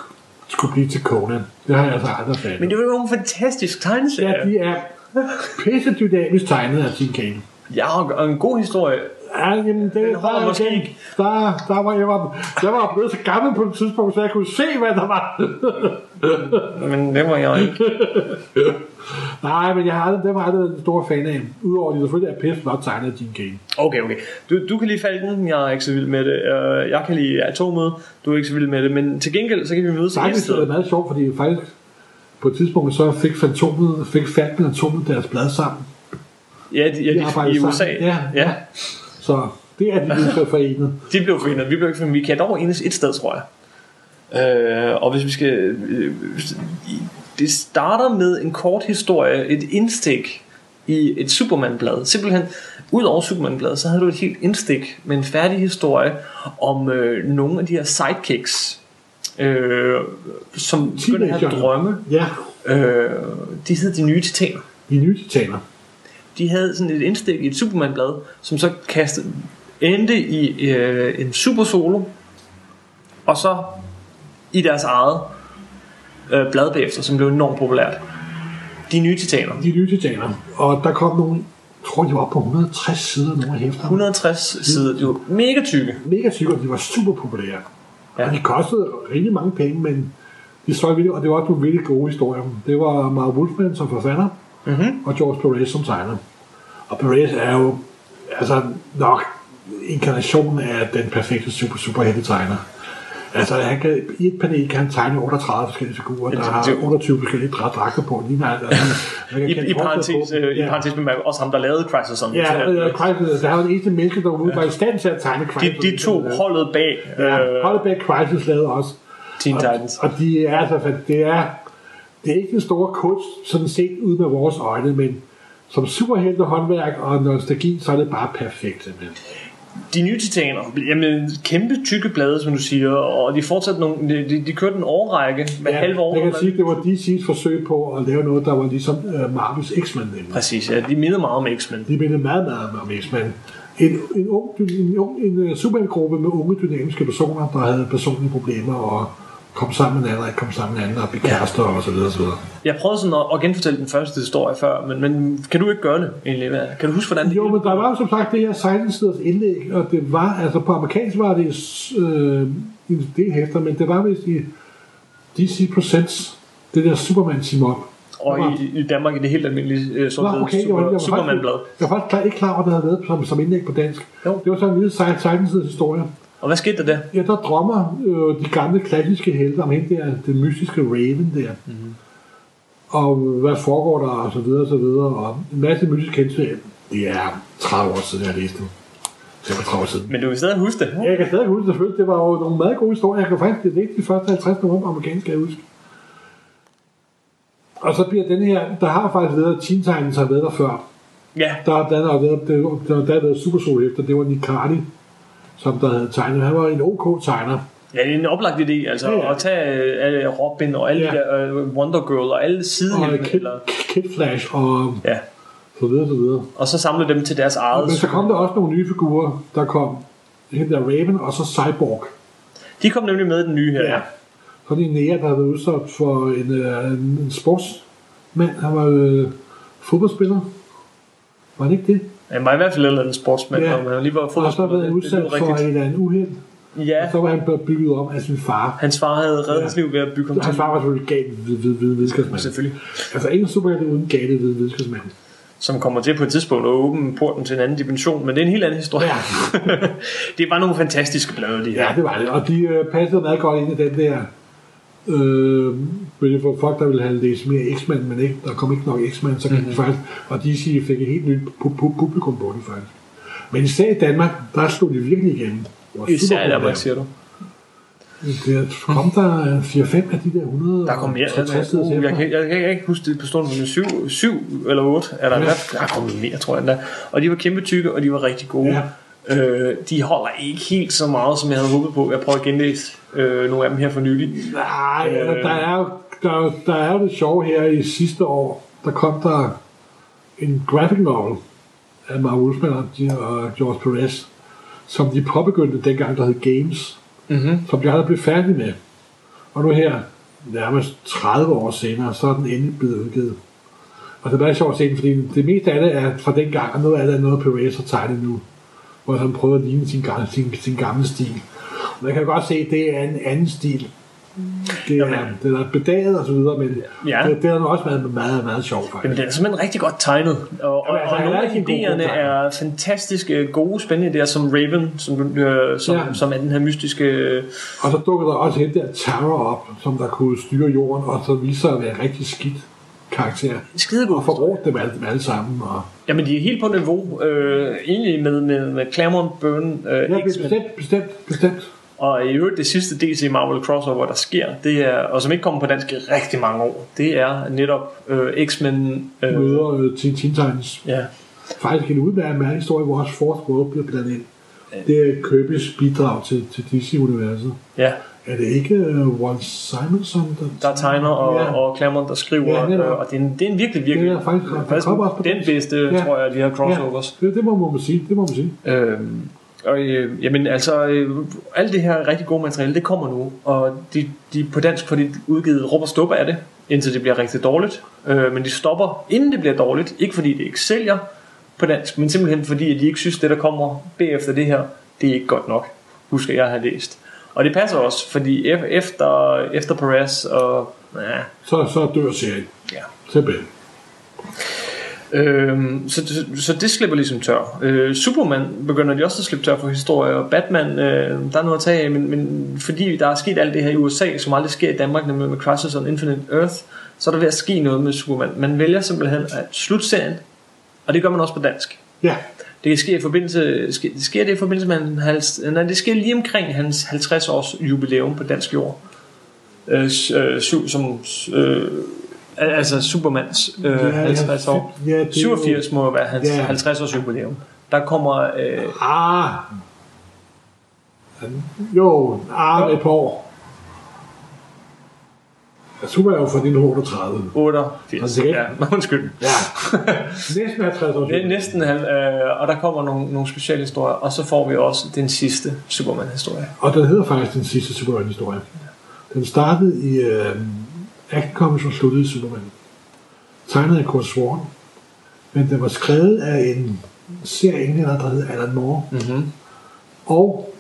skulle blive til Conan. Det har jeg altså aldrig fattet. Men det var jo en fantastisk tegneserie. Ja, de er pisse dynamisk tegnet af Jean Kane. Ja, og en god historie. Ja, jamen, det, Den der, måske ikke. Der, der var, jeg, var, jeg var blevet så gammel på et tidspunkt, så jeg kunne se, hvad der var. <laughs> Men det var jeg ikke. Nej, men jeg har aldrig, dem har aldrig været en stor fan af. Udover at de selvfølgelig er pisse flot tegnet af Jean Kane. Okay, okay. Du, du kan lide Falken, jeg er ikke så vild med det. Uh, jeg kan lide Atomet, du er ikke så vild med det. Men til gengæld, så kan vi mødes et er det sted. meget sjovt, fordi faktisk på et tidspunkt så fik Fantomet, fik Falken og Atomet deres blad sammen. Ja, de, ja de, arbejder i USA. sammen. Ja, ja. Så det er de blevet forenet. <laughs> De blev forenet. Vi blev ikke forenet. Vi kan dog enes et sted, tror jeg. Øh, og hvis vi skal... Øh, det starter med en kort historie, et indstik i et Superman-blad. Simpelthen, ud over Superman-bladet, så havde du et helt indstik med en færdig historie om øh, nogle af de her sidekicks, øh, som begyndte at have drømme. Ja, Øh, de hed de nye titaner. de nye titaner. De havde sådan et indstik i et Superman-blad, som så kastede, endte i øh, en super solo, og så i deres eget øh, blad bagefter, som blev enormt populært. De nye titaner. De nye titaner. Og der kom nogle, jeg tror de var på 160 sider, nogle af hæfterne. 160 sider. De var mega tykke. mega tykke, og de var super populære. Ja. Og de kostede rigtig mange penge, men de solgte virkelig, og det var også nogle virkelig gode historier. Det var Mark Wolfman som forfatter, mm-hmm. og George Perez som tegner. Og Perez er jo altså nok inkarnationen af den perfekte super, super tegner. Altså, han kan, i et panel kan han tegne 38 forskellige figurer, der har det- 28 forskellige dra- dragter på. Ligner, altså, man kan I, i parentes, på. øh, i Ja. parentes bemærket, også ham, der lavede Crisis on Ja, Infinite øh. Crisis, der var den eneste menneske, der var i stand til at tegne Crisis. de, de to holdet bag Ja, øh, Holleback Crisis lavede også. Teen Og, Titans. og de er altså, det er, det er ikke den store kunst, sådan set ud med vores øjne, men som superhelte håndværk og nostalgi, så er det bare perfekt simpelthen. De nye titaner, jamen kæmpe tykke blade, som du siger, og de fortsatte nogle, de, de, kørte en årrække med ja, halve år. jeg kan sige, det var DC's forsøg på at lave noget, der var ligesom uh, Marvels X-Men. nemlig. Præcis, ja, de mindede meget om X-Men. De mindede meget, meget om X-Men. En, en, ung, en, ung, en uh, superheltgruppe med unge dynamiske personer, der havde personlige problemer og komme sammen med en anden, komme sammen med en anden, og blive kærester og så videre, og så videre. Jeg prøvede sådan at, at genfortælle den første historie før, men, men kan du ikke gøre det egentlig? Kan du huske, hvordan det Jo, men der var jo som sagt det her 16 siders indlæg, og det var, altså på amerikansk var det øh, en del hæfter, men det var vist i DC Presents, det der Superman team. Og i, i Danmark i det helt almindelige øh, sort okay, var, jeg var, Superman-blad. jeg var faktisk ikke klar over, at det havde været som, som indlæg på dansk. Jo. Det var sådan en lille 16 siders historie. Og hvad skete der der? Ja, der drømmer øh, de gamle klassiske helte om hende der, den mystiske Raven der. Mhm. Mm-hmm. Og hvad foregår der, og så videre, og så videre. Og en masse mystiske hensyn. Det er 30 år siden, jeg læste det. 35 år siden. Men du kan stadig huske det. Jeg kan stadig huske selvfølgelig, det var jo nogle meget gode historier. Jeg kan faktisk læse de første 50 numre på amerikansk, kan jeg huske. Og så bliver den her, der har faktisk været Teen Titans har været der før. Ja, Der, der, har været, der, der, der har været Super Soul efter, det var Nick Cardi, som der havde tegnet. Han var en OK tegner. ja det er en oplagt idé, altså Ja, ja. at tage øh, Robin og alle Ja. de der øh, Wonder Girl og alle Og sidehelte, Kid, eller, Kid Flash og ja, så videre, så videre. og så samle dem til deres eget. Men så kom der også nogle nye figurer, der kom. Den der Raven og så Cyborg. De kom nemlig med den nye her. Ja. Så er det en nære, der har været udsat for en, øh, en, en sportsmand. Han var øh, fodboldspiller. Var det ikke det? Han var i hvert fald en eller anden sportsmand, Ja. og han lige var Og så fodboldspiller. Det- det udsat for en eller anden uheld. Ja, Og så var han blevet bygget om af sin far. hans far havde reddet Ja. hans liv ved at bygge ham Hans far var selvfølgelig gal ved, ved, ved videnskabsmand. Selvfølgelig. Altså ingen superhelte uden gale ved videnskabsmand. Som kommer til på et tidspunkt at åbne porten til en anden dimension, men det er en helt anden historie. Ja. <laughs> det var nogle fantastiske blade, de her. Ja, det var det. Og de øh, passede meget godt ind i den der... Øh, bølge for folk, der ville have læst mere X-Men, men ikke, der kom ikke nok X-Men, så kan Mhm. mm-hmm. de faktisk... Og DC fik et helt nyt pu- pu- publikum på det, faktisk. Men især i Danmark, der slog de virkelig igennem. Var Især i. Danmark, siger du. Der kom der 4-5 af de der 100... Der kom mere. 60 siders Uh, jeg, efter. kan, jeg, kan ikke huske det på stående, men syv, syv eller otte er der. Ja. Der kom mere, tror jeg endda. Og de var kæmpe tykke, og de var rigtig gode. Ja. Øh, de holder ikke helt så meget, som jeg havde håbet på. Jeg prøver at genlæse øh, nogle af dem her for nylig. Nej, Øh. der, er der, er der er det sjove her i sidste år. Der kom der en graphic novel af Mark Wolfman og og George Perez, som de påbegyndte dengang, der hed Games, Mm-hmm. som de aldrig blev færdige med. Og nu her, nærmest 30 år senere, så er den endelig blevet udgivet. Og det er meget sjovt at se den, fordi det meste af det er fra dengang, og noget af det er noget, Perez har tegnet nu, hvor han prøver at ligne sin gamle, sin, sin gamle stil. Man kan godt se, at det er en anden stil. Det er, det er bedaget og så videre, men Ja. det, det har også været meget, meget sjovt faktisk. Jamen, det er simpelthen rigtig godt tegnet. Og, og, Jamen, altså, og er nogle af idéerne er fantastiske, gode, spændende idéer, som Raven, som, øh, som, ja. Som er den her mystiske... Og så dukkede der også hende der Terror op, som der kunne styre jorden, og så viste sig at være rigtig skidt karakter. Skidegod Og forbrugt dem alle, dem alle sammen. Og, Jamen, de er helt på niveau, øh, egentlig med, med, med Claremont Burn, øh, ja, bestemt, bestemt, bestemt. Og i øvrigt det sidste DC Marvel crossover, der sker, det er, og som ikke kommer på dansk i rigtig mange år, det er netop øh, X-Men... Øh, Møder øh, Teen Teen Titans. ja. Faktisk en udmærket mærke historie, hvor også Fourth World bliver blandet ind. Det er Kirby's bidrag til, til DC-universet. ja, Er det ikke uh, Walt Simonson, der, der tegner, og, Ja. og Claremont, der skriver, Ja, øh, og det er, en, det er en virkelig, virkelig... Er faktisk- det faktisk den bedste, Ja. tror jeg, af de her crossovers. Ja, det, det må man sige. Det må man sige. Øhm, og øh, jamen altså, øh, alt det her rigtig gode materiale, det kommer nu, og de, de på dansk får de udgivet råb og stop af det, indtil det bliver rigtig dårligt. Øh, men de stopper, inden det bliver dårligt, ikke fordi det ikke sælger på dansk, men simpelthen fordi, at de ikke synes, det der kommer bagefter det her, det er ikke godt nok, husker jeg har læst. Og det passer også, fordi ef- efter, efter Perez og... Ja, Så, så dør serien. ja. Simpelthen. Øhm, så, så, så det slipper ligesom tør. Øh, Superman begynder de også at slippe tør for historier, og Batman, øh, der er noget at tage af, men, men fordi der er sket alt det her i USA, som aldrig sker i Danmark, nemlig med Crisis on Infinite Earth, så er der ved at ske noget med Superman. Man vælger simpelthen at slutte serien, og det gør man også på dansk. Ja, Det sker i forbindelse, sker, sker det i forbindelse med en hals, nej, det sker lige omkring hans 50 års jubilæum på dansk jord. Øh, øh, su, som, øh, altså Supermans øh, Ja, 50 år. ja, det er 87 må være hans Ja. 50 års jubilæum. Der kommer, øh, Ah. Jo, ah, et par år. Super er jo fra 1938. 88. Okay. Ja, <laughs> undskyld. Ja. <laughs> Næsten 50 år Det er næsten, øh, og der kommer nogle, nogle specialhistorier, og så får vi også den sidste Superman-historie. Og den hedder faktisk den sidste Superman-historie. Den startede i øh, Action Comics og sluttede i Superman. Tegnet af Kurt Swan, men den var skrevet af en serie englænder, der hed Alan Moore. Mm-hmm. Og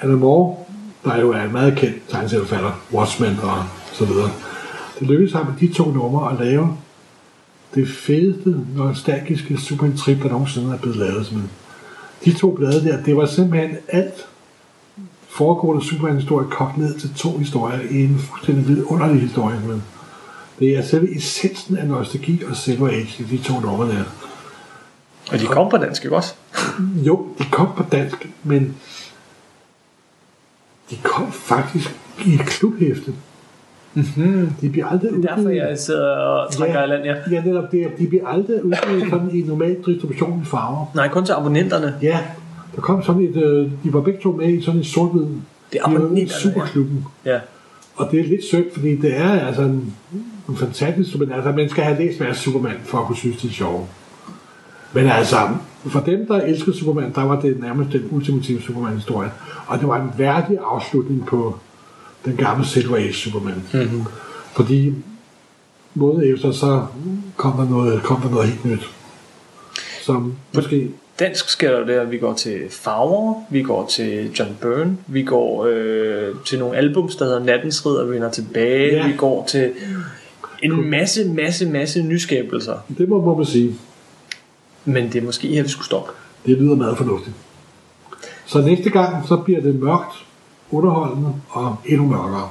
Alan Moore, der jo er en meget kendt tegneserieforfatter, Watchmen og så videre. Det lykkedes ham med de to numre at lave det fedeste, nostalgiske Superman trip, der nogensinde er blevet lavet. Simpelthen. De to blade der, det var simpelthen alt foregående Superman-historie kogt ned til to historier i en fuldstændig vidunderlig historie. Men det er selve essensen af nostalgi og Silver Age de to numre der. Og de kom på dansk, ikke også? Jo, de kom på dansk, men de kom faktisk i et klubhæfte. Mm-hmm. De bliver aldrig Det er derfor, jeg sidder og trækker ja. land, ja. Ja, netop det. De bliver aldrig udgivet sådan i normal distribution i farver. Nej, kun til abonnenterne. Ja, der kom sådan et, øh, de var begge to med i sådan en sort-hvid. Det er abonnenterne, Superklubben. Ja. Og det er lidt synd, fordi det er altså en, en fantastisk Superman. Altså, man skal have læst hver Superman, for at kunne synes, det er sjovt. Men altså, for dem, der elsker Superman, der var det nærmest den ultimative Superman-historie. Og det var en værdig afslutning på den gamle Silver Age Superman. Mm-hmm. Fordi måned efter, så kom der noget, kom der noget helt nyt. Som måske... Dansk sker der det, at vi går til farver, vi går til John Byrne, vi går øh, til nogle albums, der hedder Nattens Ridder vender tilbage, Ja. vi går til en masse, masse, masse nyskabelser. Det må, må man sige. Men det er måske her, vi skulle stoppe. Det lyder meget fornuftigt. Så næste gang, så bliver det mørkt, underholdende og endnu mørkere.